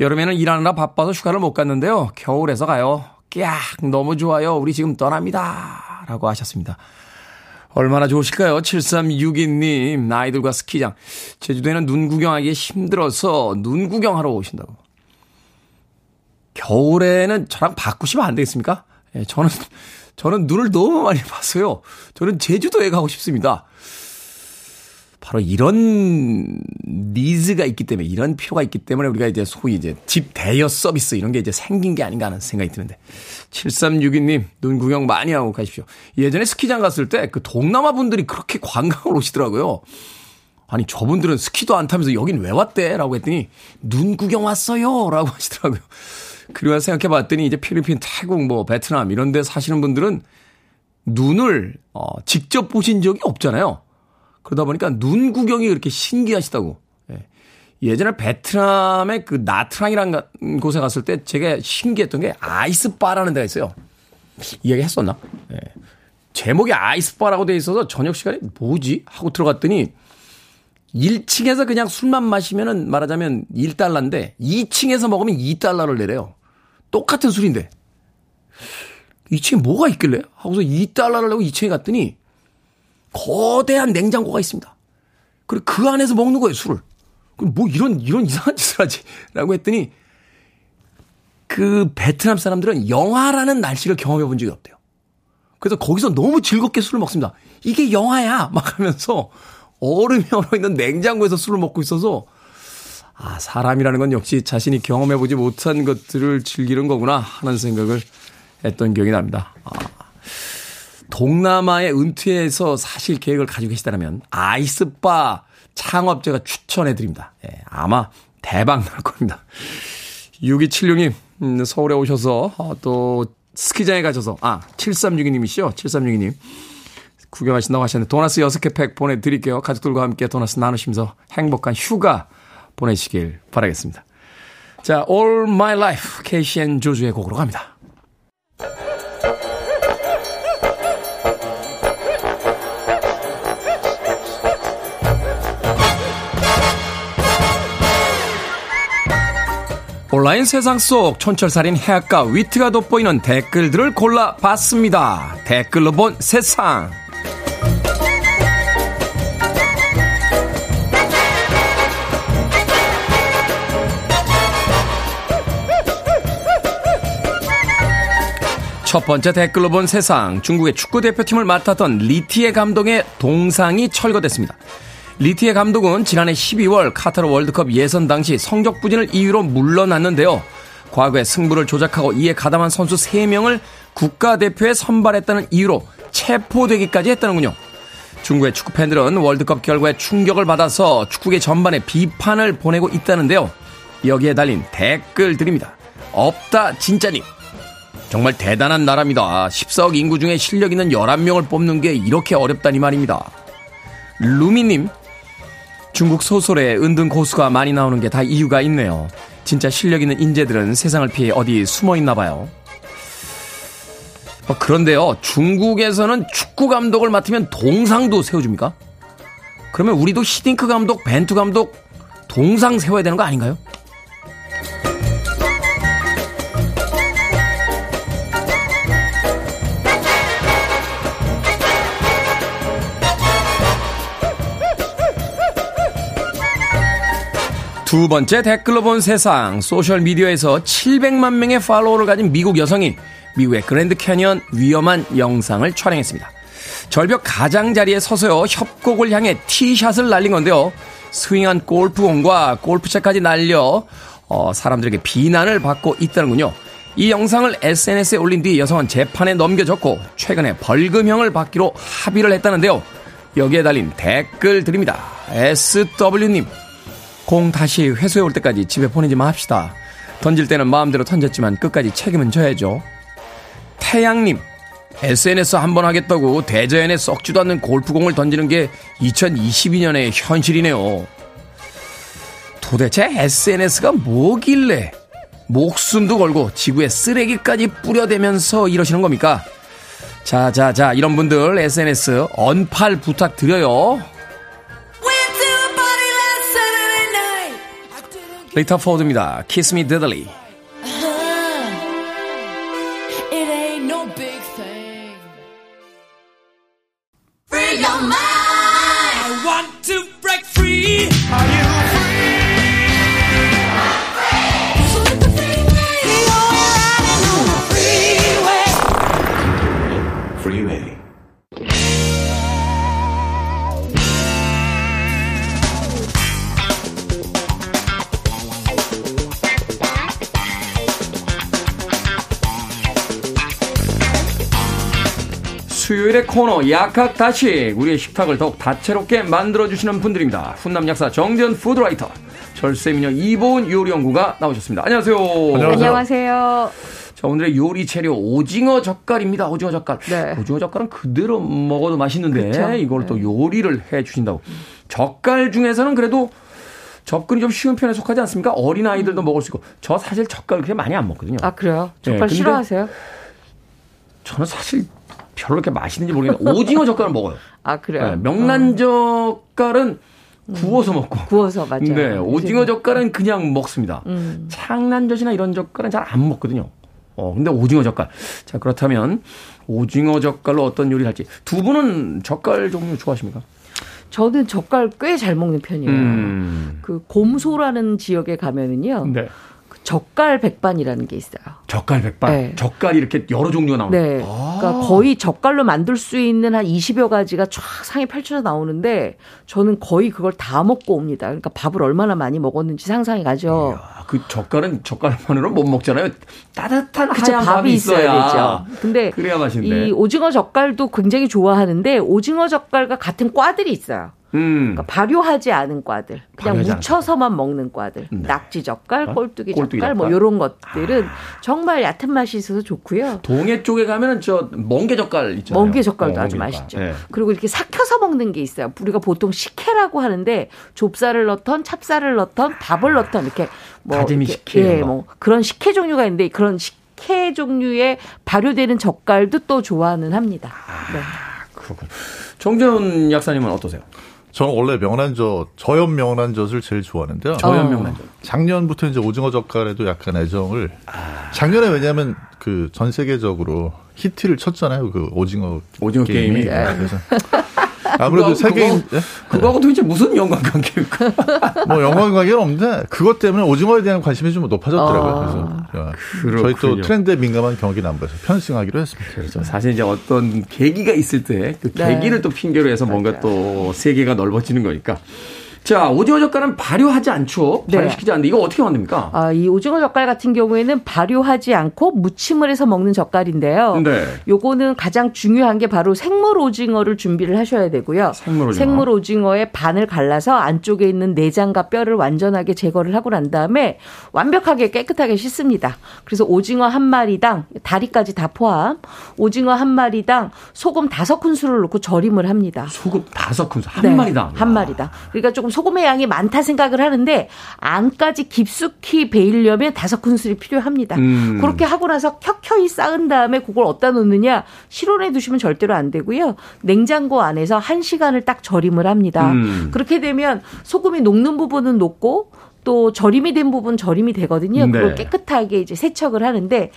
여름에는 일하느라 바빠서 휴가를 못 갔는데요. 겨울에서 가요. 깍 너무 좋아요. 우리 지금 떠납니다. 라고 하셨습니다. 얼마나 좋으실까요? 7362님, 아이들과 스키장. 제주도에는 눈 구경하기 힘들어서 눈 구경하러 오신다고. 겨울에는 저랑 바꾸시면 안 되겠습니까? 예, 저는, 저는 눈을 너무 많이 봤어요. 저는 제주도에 가고 싶습니다. 바로 이런 니즈가 있기 때문에 이런 필요가 있기 때문에 우리가 이제 소위 이제 집 대여 서비스 이런 게 이제 생긴 게 아닌가 하는 생각이 드는데 7362님 눈 구경 많이 하고 가십시오. 예전에 스키장 갔을 때 그 동남아 분들이 그렇게 관광을 오시더라고요. 아니 저분들은 스키도 안 타면서 여긴 왜 왔대? 라고 했더니 눈 구경 왔어요 라고 하시더라고요. 그리고 생각해 봤더니 이제 필리핀, 태국, 뭐 베트남 이런 데 사시는 분들은 눈을 어, 직접 보신 적이 없잖아요. 그러다 보니까 눈 구경이 그렇게 신기하시다고. 예. 예전에 베트남의 그 나트랑이라는 곳에 갔을 때 제가 신기했던 게 아이스바라는 데가 있어요. 이야기 했었나? 예. 제목이 아이스바라고 돼 있어서 저녁 시간에 뭐지? 하고 들어갔더니 1층에서 그냥 술만 마시면은 말하자면 1달러인데 2층에서 먹으면 2달러를 내래요. 똑같은 술인데. 2층에 뭐가 있길래? 하고서 2달러를 내고 2층에 갔더니 거대한 냉장고가 있습니다. 그리고 그 안에서 먹는 거예요, 술을. 그럼 뭐 이런, 이런 이상한 짓을 하지? [laughs] 라고 했더니 그 베트남 사람들은 영화라는 날씨를 경험해 본 적이 없대요. 그래서 거기서 너무 즐겁게 술을 먹습니다. 이게 영화야! 막 하면서 얼음이 얼어 있는 냉장고에서 술을 먹고 있어서 아, 사람이라는 건 역시 자신이 경험해보지 못한 것들을 즐기는 거구나 하는 생각을 했던 기억이 납니다. 아, 동남아의 은퇴에서 사실 계획을 가지고 계시다면 아이스바 창업 제가 추천해 드립니다. 예, 아마 대박 날 겁니다. 6276님, 음, 서울에 오셔서 어, 또 스키장에 가셔서, 아, 7362님이시죠? 7362님. 구경하신다고 하셨는데 도나스 6개 팩 보내드릴게요. 가족들과 함께 도나스 나누시면서 행복한 휴가 보내시길 바라겠습니다. 자, All My Life, KCN 조주의 곡으로 갑니다. 온라인 세상 속 촌철살인 해학과 위트가 돋보이는 댓글들을 골라봤습니다. 댓글로 본 세상. 첫 번째 댓글로 본 세상. 중국의 축구 대표팀을 맡았던 리티에 감독의 동상이 철거됐습니다. 리티의 감독은 지난해 12월 카타르 월드컵 예선 당시 성적 부진을 이유로 물러났는데요. 과거에 승부를 조작하고 이에 가담한 선수 3명을 국가대표에 선발했다는 이유로 체포되기까지 했다는군요. 중국의 축구 팬들은 월드컵 결과에 충격을 받아서 축구계 전반에 비판을 보내고 있다는데요. 여기에 달린 댓글들입니다. 없다 진짜님. 정말 대단한 나라입니다. 14억 인구 중에 실력 있는 11명을 뽑는 게 이렇게 어렵다니 말입니다. 루미님, 중국 소설에 은둔 고수가 많이 나오는 게 다 이유가 있네요. 진짜 실력 있는 인재들은 세상을 피해 어디 숨어 있나 봐요. 어, 그런데요, 중국에서는 축구 감독을 맡으면 동상도 세워줍니까? 그러면 우리도 히딩크 감독, 벤투 감독 동상 세워야 되는 거 아닌가요? 두 번째 댓글로 본 세상 소셜미디어에서 700만 명의 팔로워를 가진 미국 여성이 미국의 그랜드 캐니언 위험한 영상을 촬영했습니다. 절벽 가장자리에 서서요 협곡을 향해 티샷을 날린 건데요. 스윙한 골프공과 골프채까지 날려 어, 사람들에게 비난을 받고 있다는군요. 이 영상을 SNS에 올린 뒤 여성은 재판에 넘겨졌고 최근에 벌금형을 받기로 합의를 했다는데요. 여기에 달린 댓글들입니다. SW님 공 다시 회수해 올 때까지 집에 보내지 맙시다. 던질 때는 마음대로 던졌지만 끝까지 책임은 져야죠. 태양님, SNS 한 번 하겠다고 대자연에 썩지도 않는 골프공을 던지는 게 2022년의 현실이네요. 도대체 SNS가 뭐길래 목숨도 걸고 지구에 쓰레기까지 뿌려대면서 이러시는 겁니까? 자, 자, 자, 이런 분들 SNS 언팔 부탁드려요. 리타 포드입니다. Kiss Me Deadly. 수요일의 코너 약학다식 우리의 식탁을 더욱 다채롭게 만들어주시는 분들입니다. 훈남 약사 정전 푸드라이터 절세미녀 이보은 요리연구가 나오셨습니다. 안녕하세요. 안녕하세요. 자 오늘의 요리 재료 오징어 젓갈입니다. 오징어 젓갈. 네. 오징어 젓갈은 그대로 먹어도 맛있는데 그쵸? 이걸 또 요리를 해 주신다고. 젓갈 중에서는 그래도 접근이 좀 쉬운 편에 속하지 않습니까? 어린 아이들도 먹을 수 있고 저 사실 젓갈 그렇게 많이 안 먹거든요. 아 그래요? 네, 젓갈 근데- 싫어하세요? 저는 사실 별로 그렇게 맛있는지 모르겠는데 오징어 젓갈은 먹어요. 아 그래요? 네, 명란 젓갈은 구워서 먹고. 구워서 맞아요. 네, 오징어 젓갈은 그냥 먹습니다. 음. 창란젓이나 이런 젓갈은 잘 안 먹거든요. 어, 근데 오징어 젓갈. 자, 그렇다면 오징어 젓갈로 어떤 요리를 할지. 두 분은 젓갈 종류 좋아하십니까? 저는 젓갈 꽤 잘 먹는 편이에요. 음. 그 곰소라는 지역에 가면은요. 네. 그 젓갈 백반이라는 게 있어요. 젓갈 백반. 네. 젓갈이 이렇게 여러 종류가 나오는. 네. 아. 그러니까 거의 젓갈로 만들 수 있는 한 20여 가지가 쫙 상에 펼쳐져 나오는데 저는 거의 그걸 다 먹고 옵니다. 그러니까 밥을 얼마나 많이 먹었는지 상상이 가죠. 아, 그 젓갈은 젓갈만으로 못 먹잖아요. 따뜻한 그쵸, 하얀 밥이 밥이 있어야 있어야 되죠. 근데 그래야 맛있는데. 이 오징어 젓갈도 굉장히 좋아하는데 오징어 젓갈과 같은 과들이 있어요. 음. 그러니까 발효하지 않은 과들, 그냥 묻혀서만 먹는 과들, 네. 낙지 젓갈, 어? 꼴뚜기, 꼴뚜기 젓갈, 뭐 젓갈? 아. 이런 것들은 정말 얕은 맛이 있어서 좋고요. 동해 쪽에 가면은 저 멍게 젓갈 있잖아요. 멍게 젓갈도 어, 아주 멍게. 맛있죠. 네. 그리고 이렇게 삭혀서 먹는 게 있어요. 우리가 보통 식혜라고 하는데 좁쌀을 넣던 찹쌀을 넣던 밥을 넣던 이렇게 뭐 다재미 식혜 예, 거. 뭐 그런 식혜 종류가 있는데 그런 식혜 종류의 발효되는 젓갈도 또 좋아는 합니다. 네. 그렇군. 정재훈 약사님은 어떠세요? 저는 원래 명란젓, 저염 명란젓을 제일 좋아하는데요. 저염 명란젓. 작년부터 이제 오징어 젓갈에도 약간 애정을. 작년에 왜냐하면 그 전 세계적으로 히트를 쳤잖아요. 그 오징어 오징어 게임이. 네, 그래서 [laughs] 아무래도 세계인 그거- 그거하고 도대체 무슨 연관 관계일까? [laughs] 뭐 연관 관계는 없는데 그것 때문에 오징어에 대한 관심이 좀 높아졌더라고요. 어. 그래서 야, 그렇군요. 저희 또 트렌드에 민감한 경기 남부에서 편승하기로 했습니다. 그렇죠. 사실 이제 어떤 계기가 있을 때그 네. 계기를 또 핑계로 해서 뭔가 맞아요. 또 세계가 넓어지는 거니까. 자, 오징어 젓갈은 발효하지 않죠. 네. 발효시키지 않는데 이거 어떻게 만듭니까? 아, 이 오징어 젓갈 같은 경우에는 발효하지 않고 무침을 해서 먹는 젓갈인데요. 네. 요거는 가장 중요한 게 바로 생물 오징어를 준비를 하셔야 되고요. 생물 오징어. 생물 오징어의 반을 갈라서 안쪽에 있는 내장과 뼈를 완전하게 제거를 하고 난 다음에 완벽하게 깨끗하게 씻습니다. 그래서 오징어 한 마리당 다리까지 다 포함 오징어 한 마리당 소금 다섯 큰술을 넣고 절임을 합니다. 소금 다섯 큰술 한 네, 마리당. 한 마리당. 그러니까 조금 소금의 양이 많다 생각을 하는데 안까지 깊숙이 배이려면 다섯 큰술이 필요합니다. 음. 그렇게 하고 나서 켜켜이 쌓은 다음에 그걸 어디다 놓느냐 실온에 두시면 절대로 안 되고요. 냉장고 안에서 한 시간을 딱 절임을 합니다. 음. 그렇게 되면 소금이 녹는 부분은 녹고 또 절임이 된 부분 절임이 되거든요. 네. 그걸 깨끗하게 이제 세척을 하는데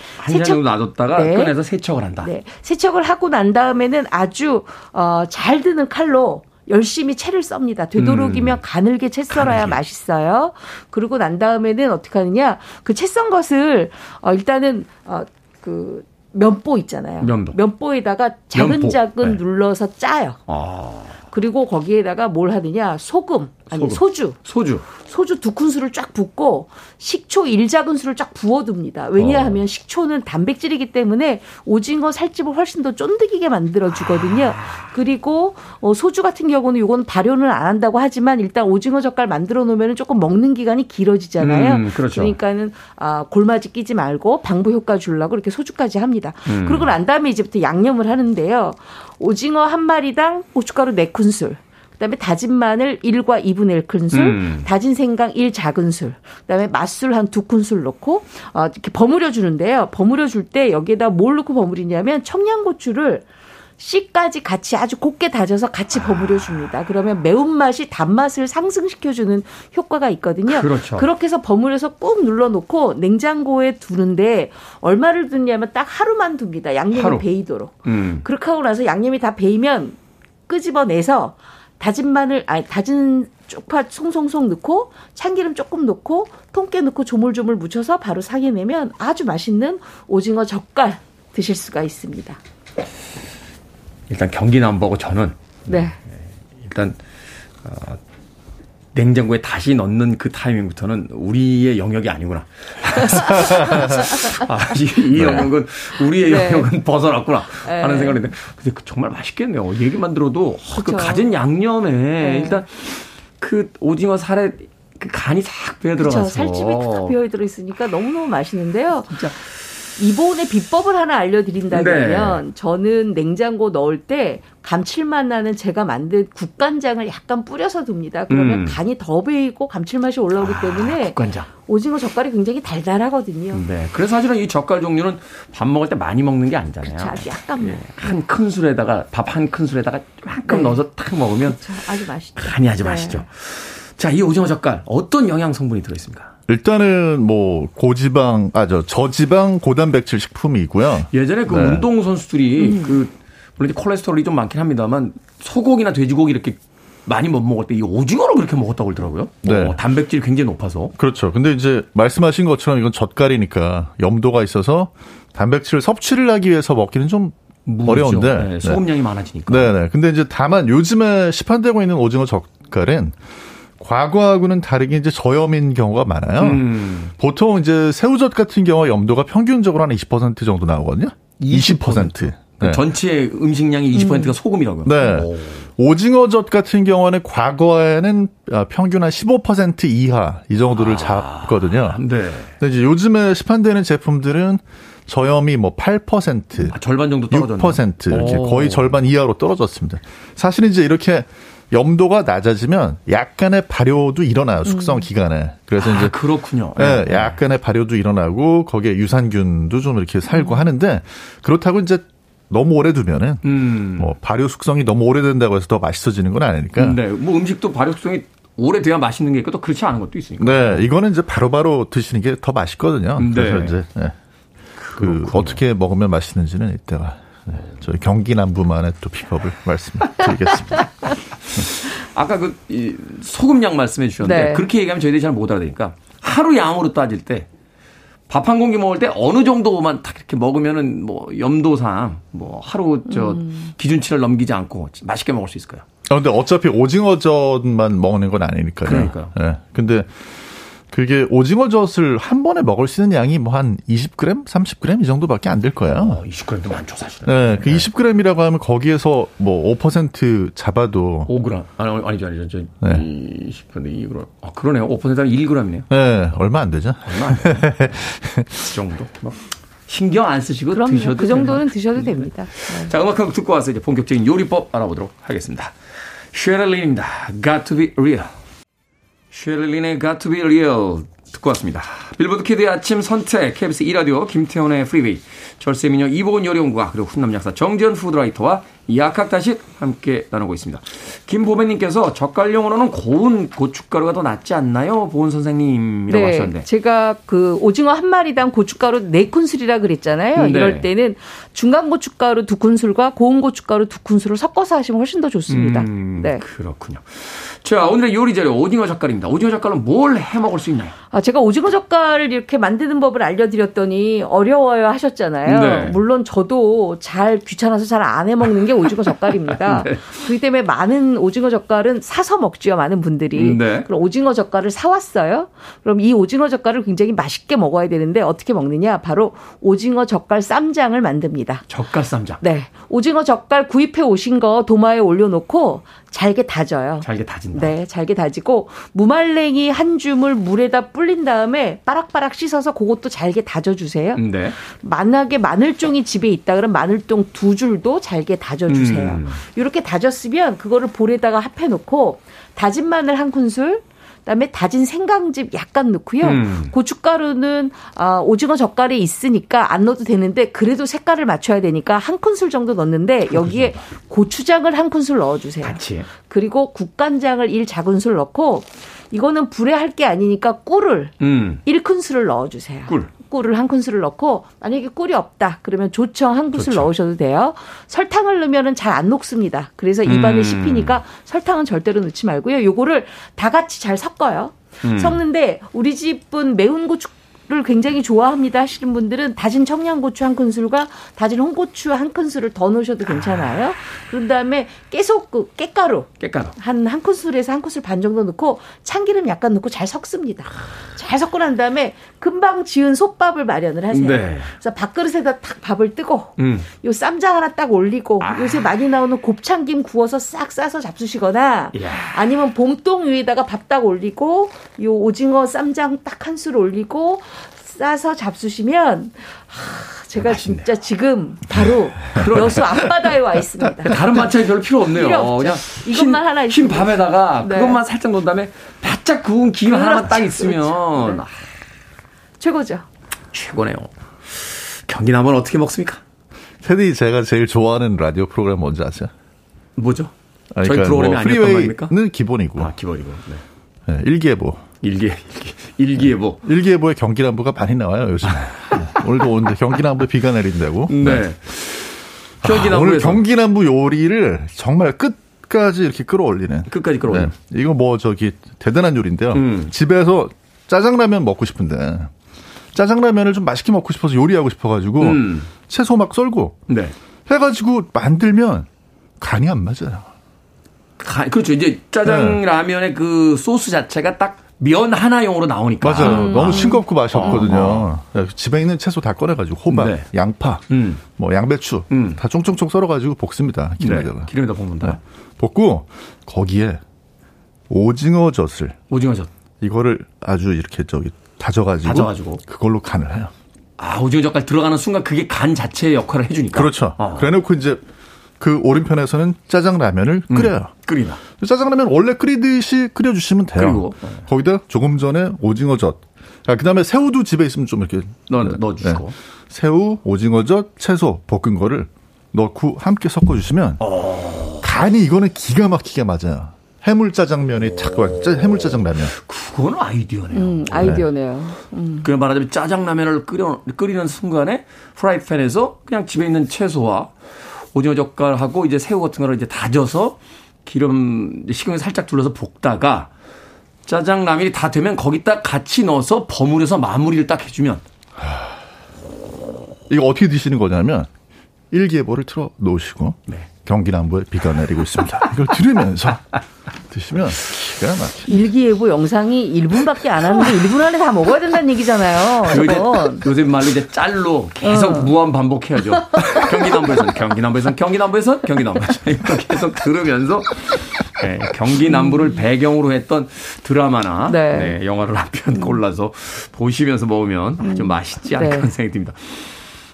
정도 놔뒀다가 네. 꺼내서 세척을 한다. 네. 세척을 하고 난 다음에는 아주 어, 잘 드는 칼로 열심히 채를 썹니다. 되도록이면 가늘게 채 썰어야 음. 가늘게. 맛있어요. 그리고 난 다음에는 어떻게 하느냐? 그 채 썬 것을 어, 일단은 어, 그 면보 있잖아요. 면보. 에다가 면보. 자근자근 네. 눌러서 짜요. 아, 그리고 거기에다가 뭘 하느냐? 소금 아니 소금. 소주 소주. 소주 두 큰술을 쫙 붓고 식초 1작은술을 쫙 부어둡니다. 왜냐하면 식초는 단백질이기 때문에 오징어 살집을 훨씬 더 쫀득이게 만들어주거든요. 그리고 어, 소주 같은 경우는 이건 발효는 안 한다고 하지만 일단 오징어 젓갈 만들어 놓으면 조금 먹는 기간이 길어지잖아요. 음, 그렇죠. 러니까는 아, 골맞이 끼지 말고 방부 효과 주려고 이렇게 소주까지 합니다. 음. 그리고 난 다음에 이제부터 양념을 하는데요. 오징어 한 마리당 고춧가루 4큰술. 그다음에 다진 마늘 1과 2분의 1큰술, 음. 다진 생강 1 작은술, 그다음에 맛술 한두 큰술 넣고 어, 이렇게 버무려 주는데요. 버무려 줄 때 여기에다 뭘 넣고 버무리냐면 청양고추를 씨까지 같이 아주 곱게 다져서 같이 버무려 줍니다. 그러면 매운맛이 단맛을 상승시켜 주는 효과가 있거든요. 그렇죠. 그렇게 해서 버무려서 꾹 눌러 놓고 냉장고에 두는데 얼마를 두냐면 딱 하루만 둡니다. 양념이 하루. 배이도록. 음. 그렇게 하고 나서 양념이 다 배이면 끄집어내서 다진 마늘, 아니 다진 쪽파 송송송 넣고 참기름 조금 넣고 통깨 넣고 조물조물 묻혀서 바로 상에 내면 아주 맛있는 오징어 젓갈 드실 수가 있습니다. 일단 경기 남보고 저는 네. 일단 어, 냉장고에 다시 넣는 그 타이밍부터는 우리의 영역이 아니구나. [laughs] 아, 이, 이 영역은 우리의 네. 영역은 벗어났구나 하는 네. 생각이 드는데 근데 그 정말 맛있겠네요. 얘기만 들어도 어, 그. 가진 양념에 네. 일단 그 오징어 살에 그 간이 싹 배어. 들어가서 살집이 탁 배어 들어 있으니까 너무너무 맛있는데요. 진짜 이번에 비법을 하나 알려드린다면 네. 저는 냉장고 넣을 때 감칠맛 나는 제가 만든 국간장을 약간 뿌려서 둡니다. 그러면 음. 간이 더 배이고 감칠맛이 올라오기 때문에 국간장. 오징어 젓갈이 굉장히 달달하거든요. 네. 그래서 사실은 이 젓갈 종류는 밥 먹을 때 많이 먹는 게 아니잖아요. 자, 아주 약간 예, 한 큰술에다가 밥 한 큰술에다가 조금 네. 넣어서 탁 먹으면 자, 아주 맛있죠. 간이 아주 네. 맛있죠. 자, 이 오징어 젓갈 어떤 영양 성분이 들어 있습니까? 일단은 뭐 고지방 아 저 저지방 고단백질 식품이고요. 예전에 그 네. 운동 선수들이 음. 그 물론 이제 콜레스테롤이 좀 많긴 합니다만 소고기나 돼지고기 이렇게 많이 못 먹을 때 이 오징어를 그렇게 먹었다고 그러더라고요. 네. 어, 단백질이 굉장히 높아서. 그렇죠. 근데 이제 말씀하신 것처럼 이건 젓갈이니까 염도가 있어서 단백질 섭취를 하기 위해서 먹기는 좀 어려운데. 네, 소금량이 많아지니까. 네네. 근데 이제 다만 요즘에 시판되고 있는 오징어 젓갈은 과거하고는 다르게 이제 저염인 경우가 많아요. 음. 보통 이제 새우젓 같은 경우 염도가 평균적으로 한 20% 정도 나오거든요. 20%. 네. 전체 음식량이 20%가 소금이라고요. 네. 오 징어젓 같은 경우는 과거에는 아, 평균 한 15% 이하 이 정도를 잡거든요. 네. 근데 이제 요즘에 시판되는 제품들은 저염이 뭐 8%, 아, 절반 정도 떨어졌네요. 6% 이렇게 오. 거의 절반 이하로 떨어졌습니다. 사실은 이제 이렇게 염도가 낮아지면 약간의 발효도 일어나요 숙성 기간에. 그래서 아, 이제 그렇군요. 예, 약간의 발효도 일어나고 거기에 유산균도 좀 이렇게 살고 하는데 그렇다고 이제 너무 오래 두면은 음. 뭐 발효 숙성이 너무 오래된다고 해서 더 맛있어지는 건 아니니까. 네. 뭐 음식도 발효성이 오래돼야 맛있는 게 있고 또 그렇지 않은 것도 있으니까. 네, 이거는 이제 바로바로 드시는 게 더 맛있거든요. 네. 그래서 이제 네. 그 어떻게 먹으면 맛있는지는 이따가 네, 저희 경기 남부만의 또 비법을 말씀드리겠습니다. [laughs] 아까 그 이, 소금량 말씀해 주셨는데 네. 그렇게 얘기하면 저희들이 잘 못 알아듣니까 하루 양으로 따질 때 밥 한 공기 먹을 때 어느 정도만 딱 이렇게 먹으면은 뭐 염도상 뭐 하루 저 음. 기준치를 넘기지 않고 맛있게 먹을 수 있을까요? 아, 근데 어차피 오징어젓만 먹는 건 아니니까요. 그러니까요. 예. 근데 그게 오징어젓을 한 번에 먹을 수 있는 양이 뭐 한 20g, 30g 이 정도밖에 안 될 거예요. 어, 20g도 많죠 사실은. 네, 그 20g이라고 하면 거기에서 뭐 5% 잡아도 5g 아니 아니죠 아니죠 저 네. 20% 2g 아 그러네요 5%는 1g이네요 네, 얼마 안 되죠. 얼마 안 돼요. 그 정도 뭐 신경 안 쓰시고 그럼 드셔도 그 정도는 되는. 드셔도 됩니다. 네. 자, 음악 한곡 듣고 와서 이제 본격적인 요리법 알아보도록 하겠습니다. 셰릴 린입니다. Got to be real. 셰릴 린의 Got to be real 듣고 왔습니다. 빌보드 키드의 아침 선택, KBS 2라디오, 김태훈의 Freeway, 절세 미녀 이보건 요리연구가, 그리고 훈남 약사 정지현 푸드라이터와 약학다식 함께 나누고 있습니다. 김보배님께서 젓갈용으로는 고운 고춧가루가 더 낫지 않나요? 보은 선생님이라고 하셨는데. 네, 제가 그 오징어 한 마리당 고춧가루 네 큰술이라 그랬잖아요. 네. 이럴 때는 중간 고춧가루 두 큰술과 고운 고춧가루 두 큰술을 섞어서 하시면 훨씬 더 좋습니다. 음, 네. 그렇군요. 자, 오늘의 요리 재료 오징어 젓갈입니다. 오징어 젓갈로 뭘 해 먹을 수 있나요? 아, 제가 오징어 젓갈을 이렇게 만드는 법을 알려드렸더니 어려워요 하셨잖아요. 네. 물론 저도 잘 귀찮아서 잘 안 해 먹는 게 오징어 젓갈입니다. [laughs] 네. 그렇기 때문에 많은 오징어 젓갈은 사서 먹지요, 많은 분들이. 네. 그럼 오징어 젓갈을 사왔어요. 그럼 이 오징어 젓갈을 굉장히 맛있게 먹어야 되는데 어떻게 먹느냐? 바로 오징어 젓갈 쌈장을 만듭니다. 젓갈 쌈장. 네. 오징어 젓갈 구입해 오신 거 도마에 올려놓고 잘게 다져요. 잘게 다진 다. 네, 잘게 다지고 무말랭이 한 줌을 물에다 불린 다음에 빠락빠락 씻어서 그것도 잘게 다져주세요. 네. 만약에 마늘종이 집에 있다 그러면 마늘종 두 줄도 잘게 다져주세요. 음. 이렇게 다졌으면 그거를 볼에다가 합해놓고 다진 마늘 한 큰술. 그다음에 다진 생강즙 약간 넣고요. 음. 고춧가루는 아, 오징어 젓갈이 있으니까 안 넣어도 되는데 그래도 색깔을 맞춰야 되니까 한 큰술 정도 넣는데 여기에 고추장을 한 큰술 넣어주세요. 같이. 그리고 국간장을 1 작은술 넣고 이거는 불에 할 게 아니니까 꿀을 음. 1큰술을 넣어주세요. 꿀. 꿀을 한 큰술을 넣고 만약에 꿀이 없다 그러면 조청 한 큰술 조청. 넣으셔도 돼요. 설탕을 넣으면은 잘 안 녹습니다. 그래서 입안에 음. 씹히니까 설탕은 절대로 넣지 말고요. 요거를 다 같이 잘 섞어요. 음. 섞는데 우리 집은 매운 고추 를 굉장히 좋아합니다 하시는 분들은 다진 청양고추 한 큰술과 다진 홍고추 한 큰술을 더 넣으셔도 괜찮아요. 그런 다음에 깨소 그 깨가루 깻가루. 한 한 큰술에서 한 큰술 반 정도 넣고 참기름 약간 넣고 잘 섞습니다. 잘 섞고 난 다음에 금방 지은 솥밥을 마련을 하세요. 네. 그래서 밥그릇에다 탁 밥을 뜨고 음. 요 쌈장 하나 딱 올리고 요새 많이 나오는 곱창김 구워서 싹 싸서 잡수시거나 이야. 아니면 봄동 위에다가 밥 딱 올리고 요 오징어 쌈장 딱 한 술 올리고 싸서 잡수시면 하, 제가 맛있네요. 진짜 지금 바로 여수 앞바다에 와 있습니다. [laughs] 다른 반찬이 별로 필요 없네요. 필요. 그냥 이것만 흰, 하나 흰 있으면. 밥에다가 네. 그것만 살짝 넣은 다음에 바짝 구운 김 하나만 딱 그렇죠, 있으면 그렇죠. 네. 아, 최고죠. 최고네요. 경기남은 어떻게 먹습니까? 테디 제가 제일 좋아하는 라디오 프로그램 뭔지 아세요? 뭐죠? 아니, 저희 그러니까 프로그램이 뭐 아니었단 말입니까? 프리웨이는 기본이고 아, 기본이고. 네. 네, 일기예보. 일기, 일기, 일기예보. 일기예보에 경기남부가 많이 나와요 요즘. 네. [laughs] 오늘도 오는데 경기남부에 비가 내린다고. 네. 아, 오늘 경기남부 요리를 정말 끝 까지 이렇게 끌어올리는. 끝까지 끌어올리는. 네. 이거 뭐 저기 대단한 요리인데요. 음. 집에서 짜장라면 먹고 싶은데 짜장라면을 좀 맛있게 먹고 싶어서 요리하고 싶어가지고 음. 채소 막 썰고 네. 해가지고 만들면 간이 안 맞아요. 가- 그렇죠. 이제 짜장 네. 라면의 그 소스 자체가 딱 면 하나용으로 나오니까. 맞아요. 음. 너무 싱겁고 맛이 없거든요. 집에 있는 채소 다 꺼내가지고 호박, 네. 양파, 음. 뭐 양배추 음. 다 쫑쫑쫑 썰어가지고 볶습니다. 네, 기름에다가. 기름에다 볶는다. 네. 볶고 거기에 오징어 젓을 오징어젓. 이거를 아주 이렇게 저기 다져가지고, 다져가지고. 그걸로 간을 해요. 아, 오징어 젓갈 들어가는 순간 그게 간 자체의 역할을 해주니까. 그렇죠. 어. 그래놓고 이제 그 오른편에서는 짜장라면을 음. 끓여요. 끓이나. 짜장라면 원래 끓이듯이 끓여주시면 돼요. 그리고, 네. 거기다 조금 전에 오징어젓. 그 다음에 새우도 집에 있으면 좀 이렇게 넣어, 네. 넣어주시고. 새우, 오징어젓, 채소 볶은 거를 넣고 함께 섞어주시면 어. 간이 이거는 기가 막히게 맞아요. 해물 짜장면이 탁 와. 짜- 해물 짜장라면. 그거는 아이디어네요. 음, 아이디어네요. 음. 그 말하자면 짜장라면을 끓여, 끓이는 순간에 프라이팬에서 그냥 집에 있는 채소와 오징어 젓갈하고 이제 새우 같은 거를 이제 다져서 기름, 식용유 살짝 둘러서 볶다가 짜장 라면이 다 되면 거기다 같이 넣어서 버무려서 마무리를 딱 해주면 이거 어떻게 드시는 거냐면 일기예보를 틀어 놓으시고 네. 경기 남부에 비가 내리고 있습니다. [laughs] 이걸 들으면서 드시면 기가 막히. 일기예보 영상이 1분밖에 안 하는데 1분 안에 다 먹어야 된다는 얘기잖아요. 이제 저건. 요새 말로 이제 짤로 계속 무한 반복해야죠. 경기 남부에선 경기 남부에선 경기 남부에선 경기 남부에선 이렇게 계속 들으면서 네, 경기 남부를 배경으로 했던 드라마나 네. 네, 영화를 한 편 골라서 보시면서 먹으면 아주 맛있지 않을까 네. 하는 생각이 듭니다.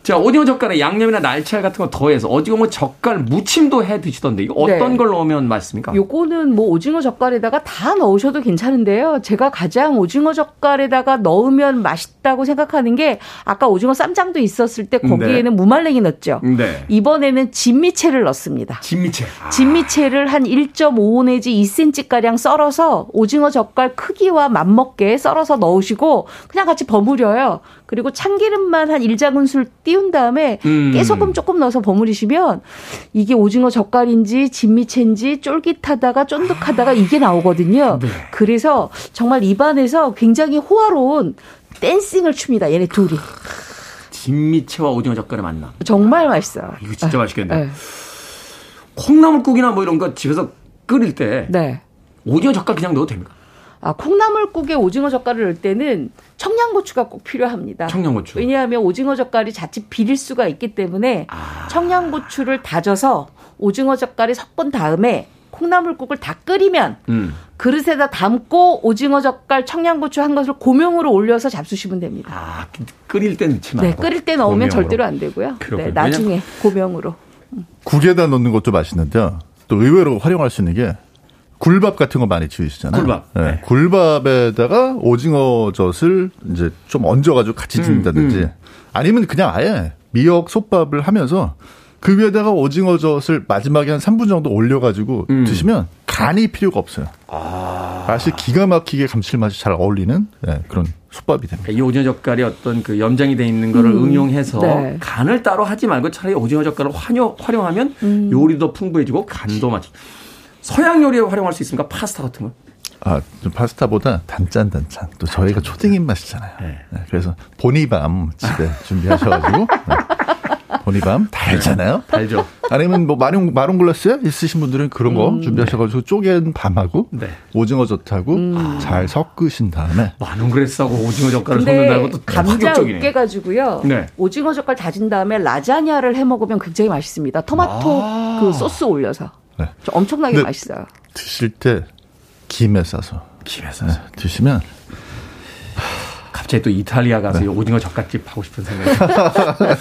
자, 오징어 젓갈에 양념이나 날치알 같은 거 더해서 오징어 뭐 젓갈 무침도 해 드시던데 이거 어떤 네. 걸 넣으면 맛있습니까? 요거는 뭐 오징어 젓갈에다가 다 넣으셔도 괜찮은데요. 제가 가장 오징어 젓갈에다가 넣으면 맛있다고 생각하는 게 아까 오징어 쌈장도 있었을 때 거기에는 네. 무말랭이 넣었죠. 네. 이번에는 진미채를 넣습니다. 진미채. 아, 진미채를 한 1.5 내지 2cm 가량 썰어서 오징어 젓갈 크기와 맞먹게 썰어서 넣으시고 그냥 같이 버무려요. 그리고 참기름만 한 1작은술 띄운 다음에 음. 깨소금 조금 넣어서 버무리시면 이게 오징어 젓갈인지 진미채인지 쫄깃하다가 쫀득하다가 이게 나오거든요. 네. 그래서 정말 입안에서 굉장히 호화로운 댄싱을 춥니다. 얘네 둘이. 진미채와 오징어 젓갈의 만남. 정말 맛있어요. 이거 진짜 맛있겠네. 네. 콩나물국이나 뭐 이런 거 집에서 끓일 때 네. 오징어 젓갈 그냥 넣어도 됩니까? 아, 콩나물국에 오징어 젓갈을 넣을 때는 청양고추가 꼭 필요합니다. 청양고추. 왜냐하면 오징어 젓갈이 자칫 비릴 수가 있기 때문에 아. 청양고추를 다져서 오징어 젓갈에 섞은 다음에 콩나물국을 다 끓이면 음. 그릇에다 담고 오징어 젓갈 청양고추 한 것을 고명으로 올려서 잡수시면 됩니다. 아, 끓일 때 넣지 네, 말고. 끓일 때 넣으면 고명으로. 절대로 안 되고요. 그렇군요. 네, 나중에 고명으로. 국에다 넣는 것도 맛있는데요. 또 의외로 활용할 수 있는 게 굴밥 같은 거 많이 지으시잖아요. 굴밥. 네. 네. 굴밥에다가 오징어 젓을 이제 좀 얹어가지고 같이 짓는다든지 음. 아니면 그냥 아예 미역 솥밥을 하면서 그 위에다가 오징어 젓을 마지막에 한 3분 정도 올려가지고 음. 드시면 간이 필요가 없어요. 아. 맛이 기가 막히게 감칠맛이 잘 어울리는 네, 그런 솥밥이 됩니다. 그러니까 이 오징어 젓갈이 어떤 그 염장이 돼 있는 거를 응용해서 네. 간을 따로 하지 말고 차라리 오징어 젓갈을 활용, 활용하면 음. 요리도 풍부해지고 간도 맞. 서양 요리에 활용할 수 있습니까? 파스타 같은 거? 아, 좀 파스타보다 단짠 단짠. 또 저희가 초딩 입맛이잖아요. 네. 네, 그래서 보늬밤 집에 [laughs] 준비하셔가지고 네. 보늬밤 달잖아요. 달죠. 아니면 뭐 marron marron glacé 있으신 분들은 그런 거 준비하셔가지고 쪼갠 밤하고 네. 오징어 젓하고 잘 섞으신 다음에 marron glacé하고 오징어 젓갈을 섞는다는 것도 감자 파격적이네. 으깨 가지고요. 네. 오징어 젓갈 다진 다음에 라자냐를 해 먹으면 굉장히 맛있습니다. 토마토 아. 그 소스 올려서 네. 저 엄청나게 맛있어요. 드실 때 김에 싸서 김에서 네, 드시면 갑자기 또 이탈리아 가서 네. 이 오징어 젓갈집 하고 싶은 생각이 [laughs]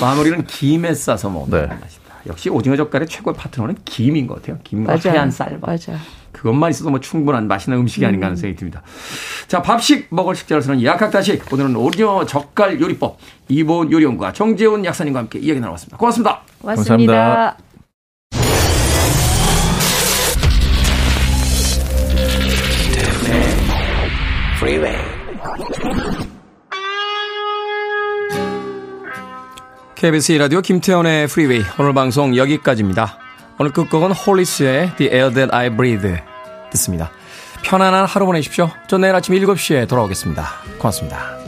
마무리는 김에 싸서 먹는 네. 맛이다. 역시 오징어 젓갈의 최고의 파트너는 김인 것 같아요. 김과 맞아요. 하얀 쌀밥. 맞아. 그것만 있어도 뭐 충분한 맛있는 음식이 아닌가 하는 생각이 듭니다. 자, 밥식 먹을 식재를 쓰는 약학다식. 오늘은 오징어 젓갈 요리법 이보은 요리연구가 정재훈 약사님과 함께 이야기 나눠봤습니다. 고맙습니다. 고맙습니다. 감사합니다. Freeway. KBS 라디오 김태훈의 Freeway 오늘 방송 여기까지입니다. 오늘 끝곡은 The Hollies의 The Air That I Breathe 듣습니다. 편안한 하루 보내십시오. 전 내일 아침 7시에 돌아오겠습니다. 고맙습니다.